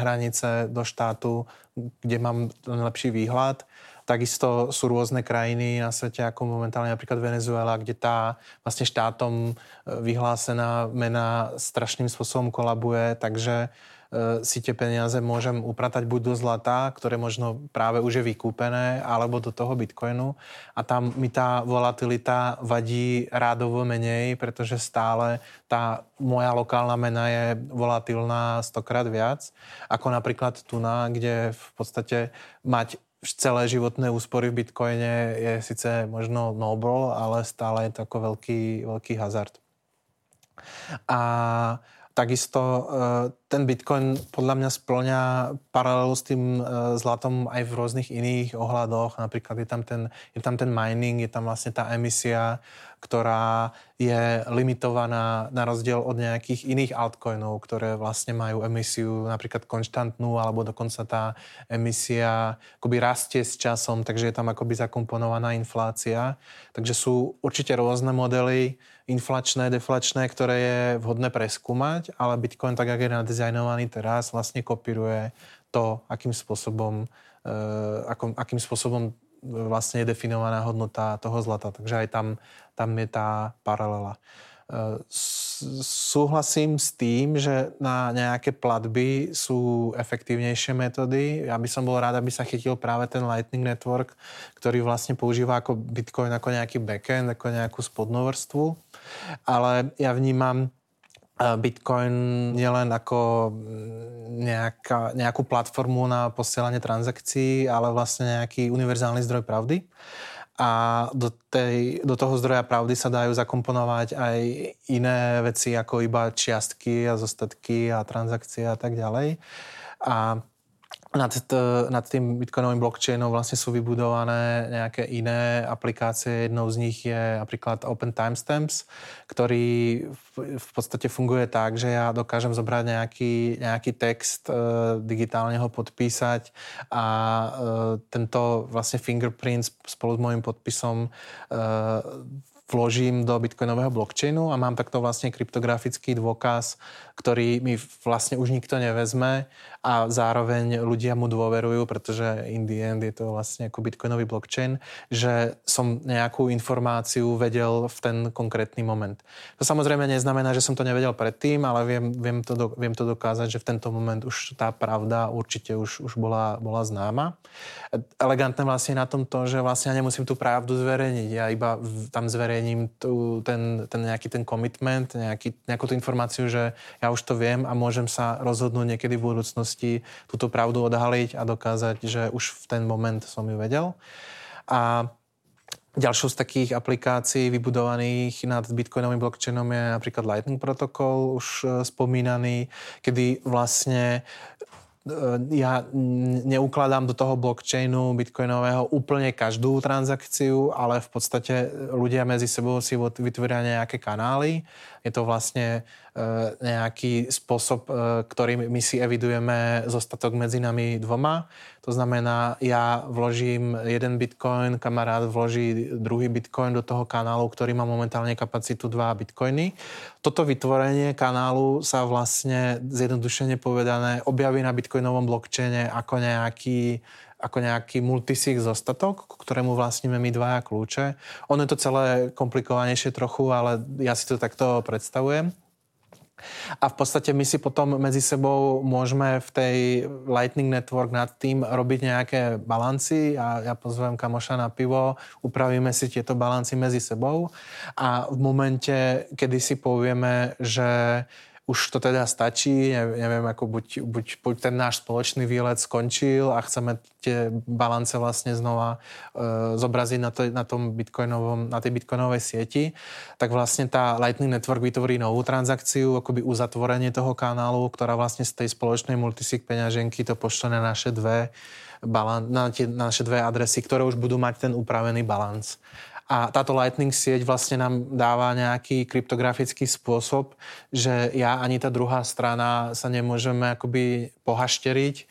hranice do štátu, kde mám lepší výhľad. Takisto sú rôzne krajiny na svete, ako momentálne napríklad Venezuela, kde tá vlastne štátom vyhlásená mena strašným spôsobom kolabuje, takže E, si tie peniaze môžem upratať buď do zlata, ktoré možno práve už je vykúpené, alebo do toho bitcoinu. A tam mi tá volatilita vadí rádovo menej, pretože stále tá moja lokálna mena je volatilná stokrát viac, ako napríklad tuna, kde v podstate mať celé životné úspory v bitcoine je síce možno noble, ale stále je to ako veľký, veľký hazard. A Takisto e, ten Bitcoin podľa mňa splňa paralelu s tým e, zlatom aj v rôznych iných ohľadoch. Napríklad je tam, ten, je tam ten mining, je tam vlastne tá emisia, ktorá je limitovaná na rozdiel od nejakých iných altcoinov, ktoré vlastne majú emisiu napríklad konštantnú, alebo dokonca tá emisia akoby rastie s časom, takže je tam akoby zakomponovaná inflácia. Takže sú určite rôzne modely, inflačné, deflačné, ktoré je vhodné preskúmať, ale Bitcoin, tak jak je nadizajnovaný teraz, vlastne kopíruje to, akým spôsobom, uh, ako, akým spôsobom vlastne je definovaná hodnota toho zlata. Takže aj tam, tam je tá paralela. Súhlasím s tým, že na nejaké platby sú efektívnejšie metódy. Ja by som bol rád, aby sa chytil práve ten Lightning Network, ktorý vlastne používa ako Bitcoin ako nejaký backend, ako nejakú spodnú vrstvu. Ale ja vnímam Bitcoin nielen ako nejaká, nejakú platformu na posielanie transakcií, ale vlastne nejaký univerzálny zdroj pravdy a do, tej, do toho zdroja pravdy sa dajú zakomponovať aj iné veci ako iba čiastky a zostatky a transakcie a tak ďalej. A nad, nad tým bitcoinovým blockchainom vlastne sú vybudované nejaké iné aplikácie. Jednou z nich je napríklad Open Timestamps, ktorý v, v podstate funguje tak, že ja dokážem zobrať nejaký, nejaký text, e, digitálne ho podpísať a e, tento vlastne fingerprint spolu s môjim podpisom e, vložím do bitcoinového blockchainu a mám takto vlastne kryptografický dôkaz, ktorý mi vlastne už nikto nevezme a zároveň ľudia mu dôverujú, pretože in the end je to vlastne ako bitcoinový blockchain, že som nejakú informáciu vedel v ten konkrétny moment. To samozrejme neznamená, že som to nevedel predtým, ale viem, viem, to, do, viem to dokázať, že v tento moment už tá pravda určite už, už bola, bola známa. Elegantné vlastne na tom to, že vlastne ja nemusím tú pravdu zverejniť. Ja iba tam zverejním tu, ten, ten nejaký ten commitment, nejaký, nejakú tú informáciu, že ja už to viem a môžem sa rozhodnúť niekedy v budúcnosti budúcnosti túto pravdu odhaliť a dokázať, že už v ten moment som ju vedel. A Ďalšou z takých aplikácií vybudovaných nad bitcoinovým blockchainom je napríklad Lightning protokol, už e, spomínaný, kedy vlastne e, ja neukladám do toho blockchainu bitcoinového úplne každú transakciu, ale v podstate ľudia medzi sebou si vytvoria nejaké kanály. Je to vlastne E, nejaký spôsob, e, ktorým my si evidujeme zostatok medzi nami dvoma. To znamená, ja vložím jeden bitcoin, kamarát vloží druhý bitcoin do toho kanálu, ktorý má momentálne kapacitu 2 bitcoiny. Toto vytvorenie kanálu sa vlastne zjednodušene povedané objaví na bitcoinovom blockchaine ako nejaký ako nejaký multisig zostatok, k ktorému vlastníme my dvaja kľúče. Ono je to celé komplikovanejšie trochu, ale ja si to takto predstavujem. A v podstate my si potom medzi sebou môžeme v tej Lightning Network nad tým robiť nejaké balanci a ja pozvem kamoša na pivo, upravíme si tieto balanci medzi sebou a v momente, kedy si povieme, že už to teda stačí, neviem, ako buď, buď, buď ten náš spoločný výlet skončil a chceme tie balance vlastne znova e, zobraziť na, to, na, tom bitcoinovom, na tej bitcoinovej sieti, tak vlastne tá Lightning Network vytvorí novú transakciu, akoby uzatvorenie toho kanálu, ktorá vlastne z tej spoločnej multisig peňaženky to pošle na naše dve balan- na, tie, na naše dve adresy, ktoré už budú mať ten upravený balans. A táto Lightning sieť vlastne nám dáva nejaký kryptografický spôsob, že ja ani tá druhá strana sa nemôžeme akoby pohašteriť. E,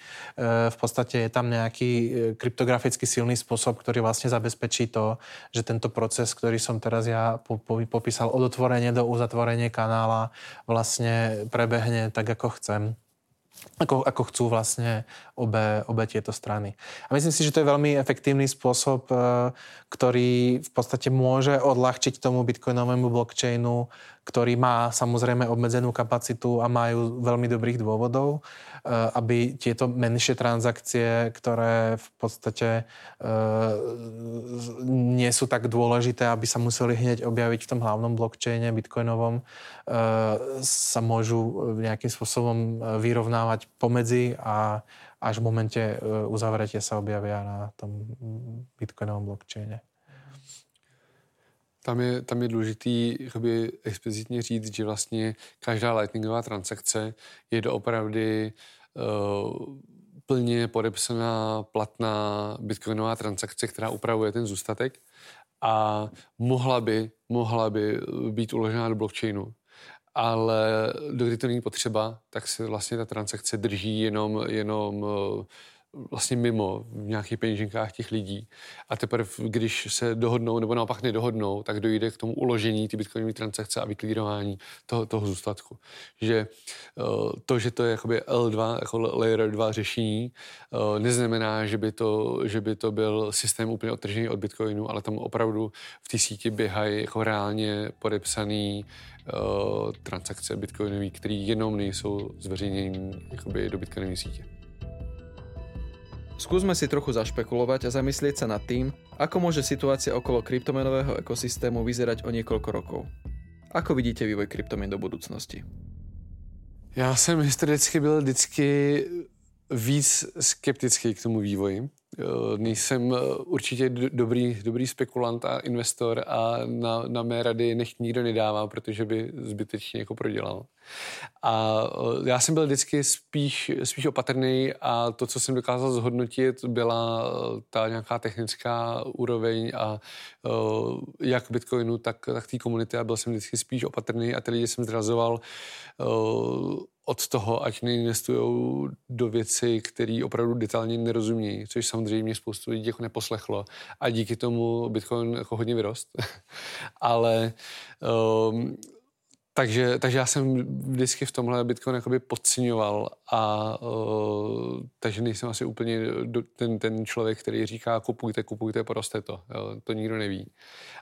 v podstate je tam nejaký e, kryptograficky silný spôsob, ktorý vlastne zabezpečí to, že tento proces, ktorý som teraz ja popísal od otvorenia do uzatvorenia kanála vlastne prebehne tak, ako chcem ako, ako chcú vlastne obe, obe tieto strany. A myslím si, že to je veľmi efektívny spôsob, e, ktorý v podstate môže odľahčiť tomu bitcoinovému blockchainu, ktorý má samozrejme obmedzenú kapacitu a majú veľmi dobrých dôvodov, e, aby tieto menšie transakcie, ktoré v podstate e, nie sú tak dôležité, aby sa museli hneď objaviť v tom hlavnom blockchaine bitcoinovom, sa môžu nejakým spôsobom vyrovnávať pomedzi a až v momente uzavretia sa objavia na tom bitcoinovom blockchaine. Tam je, tam je důležitý jakoby explicitně říct, že vlastně každá lightningová transakce je doopravdy uh, plně podepsaná platná bitcoinová transakce, která upravuje ten zůstatek a mohla by, mohla by být uložena do blockchainu. Ale dokdy to není potřeba, tak se vlastně ta transakce drží jenom, jenom vlastně mimo v nějakých peněženkách těch lidí. A teprve, když se dohodnou nebo naopak nedohodnou, tak dojde k tomu uložení ty bitcoinové transakce a vyklírování toho, toho zůstatku. Že eh, to, že to je jakoby L2, jako layer 2 řešení, eh, neznamená, že by, to, že by to byl systém úplně odtržený od bitcoinu, ale tam opravdu v té síti běhají jako reálně podepsaný uh, transakce bitcoinové, které jenom nejsou zveřejněny do bitcoinové sítě. Skúsme si trochu zašpekulovať a zamyslieť sa nad tým, ako môže situácia okolo kryptomenového ekosystému vyzerať o niekoľko rokov. Ako vidíte vývoj kryptomien do budúcnosti? Já jsem historicky byl vždycky víc skeptický k tomu vývoji. Eh, nejsem eh, určitě dobrý, dobrý spekulant a investor a na, na mé rady nech nikdo nedává, protože by zbytečně jako prodělal. A eh, já jsem byl vždycky spíš, spíš opatrný a to, co jsem dokázal zhodnotit, byla ta nějaká technická úroveň a jak Bitcoinu, tak, tak té komunity a byl jsem vždycky spíš opatrný a ty lidi jsem zrazoval od toho, ať neinvestují do věci, které opravdu detailně nerozumí, což samozřejmě spoustu lidí jako neposlechlo. A díky tomu Bitcoin jako hodně vyrost. Ale um, takže, takže já jsem vždycky v tomhle Bitcoin jakoby podceňoval a uh, takže nejsem asi úplně do, ten, ten člověk, který říká kupujte, kupujte, poroste to. Jo, to nikdo neví.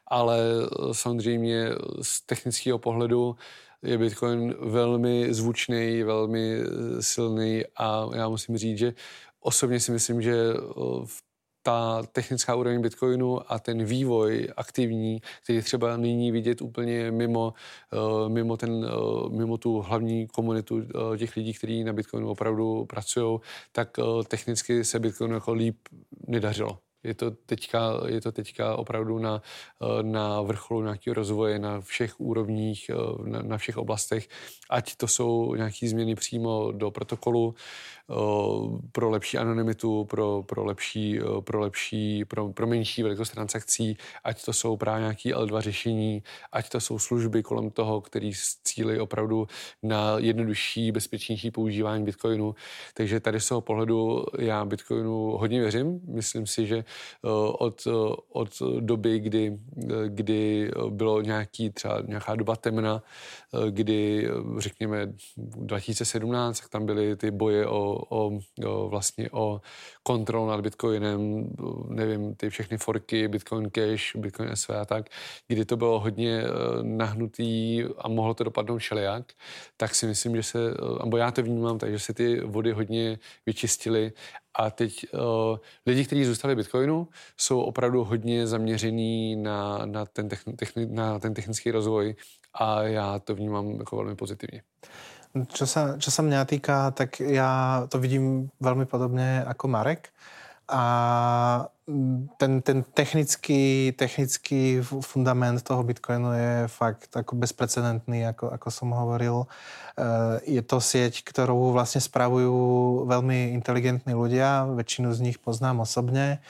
Ale uh, samozřejmě z technického pohledu je Bitcoin velmi zvučný, velmi eh, silný a já musím říct, že osobně si myslím, že eh, ta technická úroveň Bitcoinu a ten vývoj aktivní, který třeba nyní vidět úplně mimo, eh, mimo, ten, mimo tu hlavní komunitu těch lidí, kteří na Bitcoinu opravdu pracují, tak technicky se Bitcoinu jako líp nedařilo. Je to teďka, je to teďka opravdu na, eh, na vrcholu nějakého rozvoje na všech úrovních, eh, na, na všech oblastech, ať to jsou nějaké změny přímo do protokolu, pro lepší anonymitu, pro, pro lepší, pro lepší, pro, pro menší velikost transakcí, ať to jsou právě nějaké L2 řešení, ať to jsou služby kolem toho, který cílí opravdu na jednodušší, bezpečnější používání Bitcoinu. Takže tady z toho pohledu já Bitcoinu hodně věřím. Myslím si, že od, od doby, kdy, kdy bylo nějaký třeba nějaká doba temna, kdy řekněme 2017, tak tam byly ty boje o o, o, vlastně o kontrol nad Bitcoinem, nevím, ty všechny forky, Bitcoin Cash, Bitcoin SV a tak, kdy to bylo hodně nahnutý a mohlo to dopadnout všelijak, tak si myslím, že se, nebo já to vnímám tak, že se ty vody hodně vyčistily a teď uh, lidi, kteří zůstali Bitcoinu, jsou opravdu hodně zaměření na, na, ten, techni, na ten technický rozvoj a já to vnímám jako velmi pozitivně. Čo sa, čo sa mňa týka, tak ja to vidím veľmi podobne ako Marek. A ten, ten technický, technický fundament toho Bitcoinu je fakt ako bezprecedentný, ako, ako som hovoril. E, je to sieť, ktorú vlastne spravujú veľmi inteligentní ľudia, väčšinu z nich poznám osobne.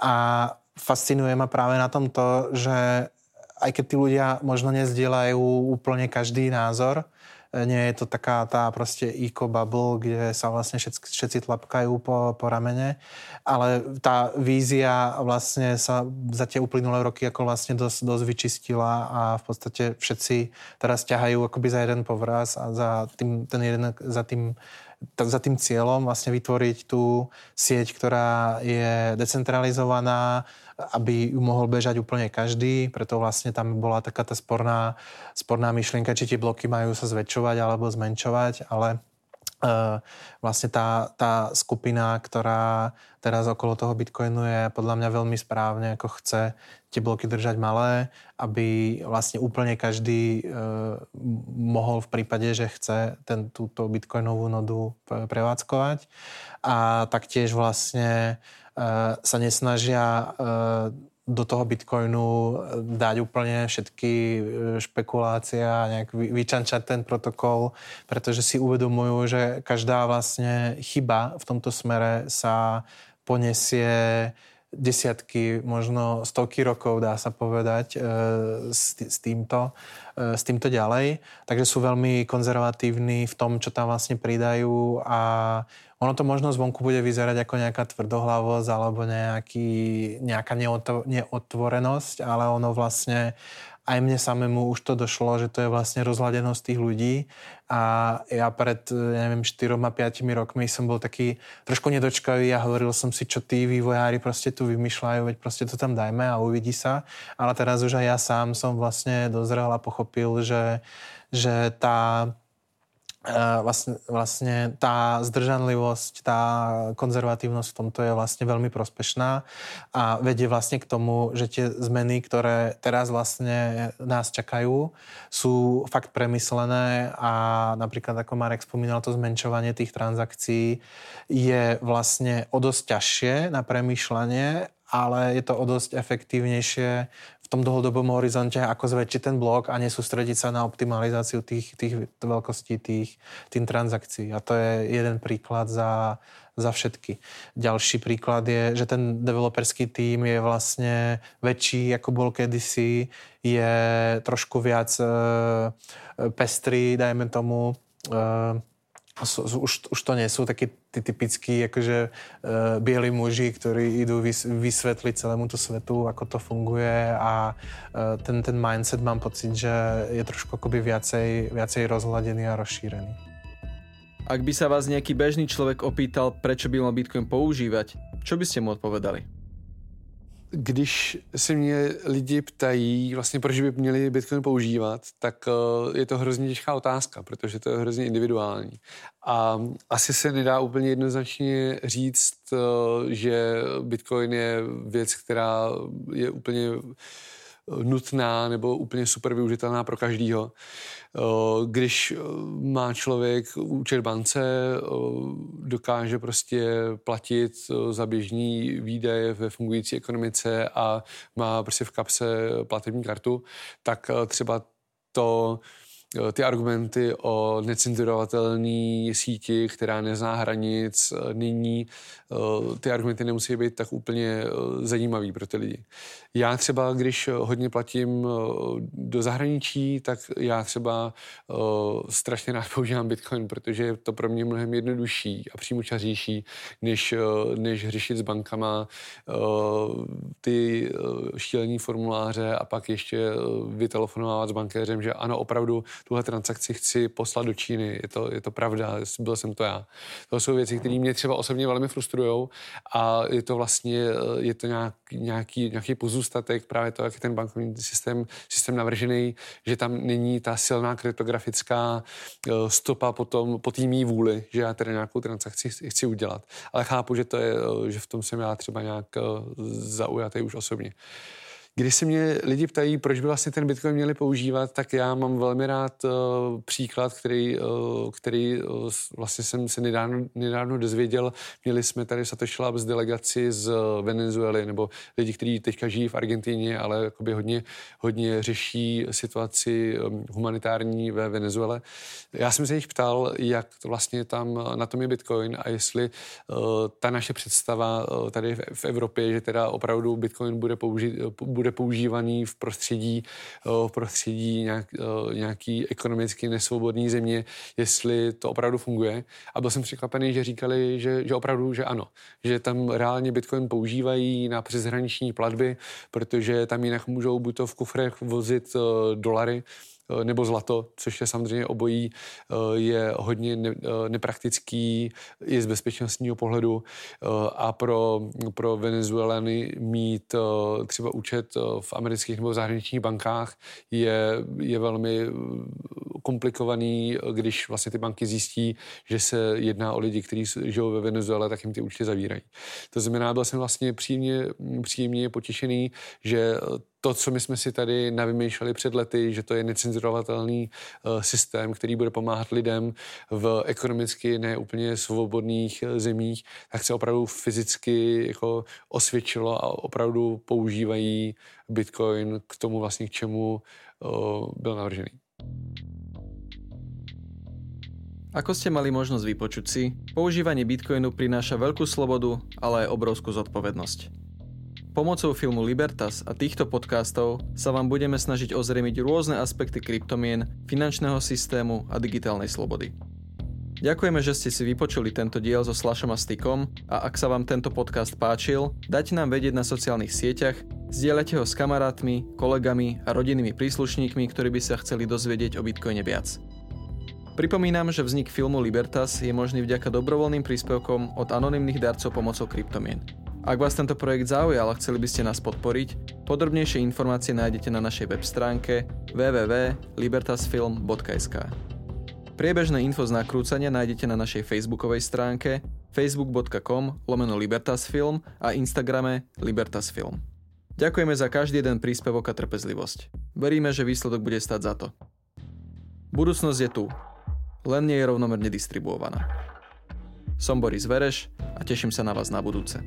A fascinuje ma práve na tom to, že aj keď tí ľudia možno nezdieľajú úplne každý názor, nie je to taká tá proste eco bubble, kde sa vlastne všetci, všetci tlapkajú po, po ramene, ale tá vízia vlastne sa za tie uplynulé roky ako vlastne dosť, dosť vyčistila a v podstate všetci teraz ťahajú akoby za jeden povraz a za tým, ten jeden, za tým za tým cieľom vlastne vytvoriť tú sieť, ktorá je decentralizovaná, aby ju mohol bežať úplne každý, preto vlastne tam bola taká tá sporná, sporná myšlienka, či tie bloky majú sa zväčšovať alebo zmenšovať, ale Uh, vlastne tá, tá skupina, ktorá teraz okolo toho Bitcoinu je podľa mňa veľmi správne, ako chce tie bloky držať malé, aby vlastne úplne každý uh, mohol v prípade, že chce ten, túto Bitcoinovú nodu prevádzkovať. A taktiež vlastne sa nesnažia eh, do toho Bitcoinu eh, dať úplne všetky špekulácie a nejak vyčančať ten protokol, pretože si uvedomujú, že každá vlastne chyba v tomto smere sa ponesie desiatky, možno stovky rokov, dá sa povedať, s, s, týmto, s týmto ďalej. Takže sú veľmi konzervatívni v tom, čo tam vlastne pridajú a ono to možno zvonku bude vyzerať ako nejaká tvrdohlavosť alebo nejaký, nejaká neotvorenosť, ale ono vlastne aj mne samému už to došlo, že to je vlastne rozladenosť tých ľudí a ja pred, ja neviem, 4-5 rokmi som bol taký trošku nedočkavý a hovoril som si, čo tí vývojári proste tu vymýšľajú, veď proste to tam dajme a uvidí sa. Ale teraz už aj ja sám som vlastne dozrel a pochopil, že, že tá vlastne, vlastne tá zdržanlivosť, tá konzervatívnosť v tomto je vlastne veľmi prospešná a vedie vlastne k tomu, že tie zmeny, ktoré teraz vlastne nás čakajú, sú fakt premyslené a napríklad ako Marek spomínal, to zmenšovanie tých transakcií je vlastne o dosť ťažšie na premýšľanie ale je to o dosť efektívnejšie v tom dlhodobom horizonte, ako zväčšiť ten blok a nesústrediť sa na optimalizáciu tých, tých veľkostí tých, tým transakcií. A to je jeden príklad za, za všetky. Ďalší príklad je, že ten developerský tím je vlastne väčší, ako bol kedysi, je trošku viac e, pestrý, dajme tomu, e, už, už to nie sú takí tí typickí akože uh, bieli muži, ktorí idú vys, vysvetliť celému to svetu, ako to funguje a uh, ten, ten mindset mám pocit, že je trošku akoby viacej, viacej rozhľadený a rozšírený. Ak by sa vás nejaký bežný človek opýtal, prečo by mal Bitcoin používať, čo by ste mu odpovedali? Když se mě lidi ptají, vlastně proč by měli Bitcoin používat, tak eh, je to hrozně těžká otázka, protože to je hrozně individuální. A asi se nedá úplně jednoznačně říct, eh, že Bitcoin je věc, která je úplně nutná nebo úplně super využitelná pro každýho. Eh, když eh, má člověk účet bance, eh, dokáže prostě platit za běžný výdaje ve fungující ekonomice a má prostě v kapse platební kartu, tak třeba to ty argumenty o necenzurovatelné síti, která nezná hranic, nyní ty argumenty nemusí být tak úplně zajímavý pro ty lidi. Já třeba, když hodně platím do zahraničí, tak já třeba strašně rád používám Bitcoin, protože je to pro mě mnohem jednodušší a přímočařejší, než, než řešit s bankama ty šílení formuláře a pak ještě vytelefonovat s bankéřem, že ano, opravdu tuhle transakci chci poslat do Číny. Je to, je to pravda, byl jsem to já. To jsou věci, které mě třeba osobně velmi frustrují a je to vlastně, je to nějak, nějaký, nějaký pozůstatek právě to, jak je ten bankovní systém, systém navržený, že tam není ta silná kryptografická eh, stopa potom, po té mý vůli, že já tedy nějakou transakci chci udělat. Ale chápu, že, to je, eh, že v tom jsem já třeba nějak eh, zaujatý už osobně. Když se mě lidi ptají, proč by vlastně ten Bitcoin měli používat, tak já mám velmi rád uh, příklad, který, uh, který uh, vlastně jsem se nedávno, nedávno dozvěděl. Měli jsme tady Satoshi Labs delegaci z Venezuely, nebo lidi, kteří teďka žijí v Argentině, ale hodně, hodně řeší situaci um, humanitární ve Venezuele. Já jsem se jich ptal, jak to vlastně tam na tom je Bitcoin a jestli uh, ta naše představa uh, tady v, v Evropě, že teda opravdu Bitcoin bude použít, bude bude používaný v prostředí, eh, v prostředí nějak, eh, nějaký ekonomicky nesvobodný země, jestli to opravdu funguje. A byl jsem překvapený, že říkali, že, že opravdu, že ano. Že tam reálně Bitcoin používají na přeshraniční platby, protože tam jinak můžou buď to v kufrech vozit eh, dolary, nebo zlato, což je samozřejmě obojí, eh, je hodně eh, nepraktický i z bezpečnostního pohledu a pro, pro Venezuelany mít třeba účet v amerických nebo zahraničních bankách je, je velmi komplikovaný, když vlastně ty banky zjistí, že se jedná o lidi, kteří žijou ve Venezuele, tak jim ty účty zavírají. To znamená, byl jsem vlastně příjemně, příjemně potěšený, že to, co my jsme si tady navymýšleli před lety, že to je necenzurovatelný uh, systém, který bude pomáhat lidem v ekonomicky neúplně svobodných uh, zemích, tak se opravdu fyzicky jako osvědčilo a opravdu používají Bitcoin k tomu vlastně, k čemu uh, byl navržený. Ako ste mali možnosť vypočuť si, používanie Bitcoinu prináša veľkú slobodu, ale aj obrovskú zodpovednosť. Pomocou filmu Libertas a týchto podcastov sa vám budeme snažiť ozremiť rôzne aspekty kryptomien, finančného systému a digitálnej slobody. Ďakujeme, že ste si vypočuli tento diel so Slašom a Stykom a ak sa vám tento podcast páčil, dajte nám vedieť na sociálnych sieťach, zdieľajte ho s kamarátmi, kolegami a rodinnými príslušníkmi, ktorí by sa chceli dozvedieť o Bitcoine viac. Pripomínam, že vznik filmu Libertas je možný vďaka dobrovoľným príspevkom od anonymných darcov pomocou kryptomien. Ak vás tento projekt zaujal a chceli by ste nás podporiť, podrobnejšie informácie nájdete na našej web stránke www.libertasfilm.sk. Priebežné info z nakrúcania nájdete na našej facebookovej stránke facebook.com lomeno Libertasfilm a Instagrame Libertasfilm. Ďakujeme za každý jeden príspevok a trpezlivosť. Veríme, že výsledok bude stať za to. Budúcnosť je tu, len nie je rovnomerne distribuovaná. Som Boris Vereš a teším sa na vás na budúce.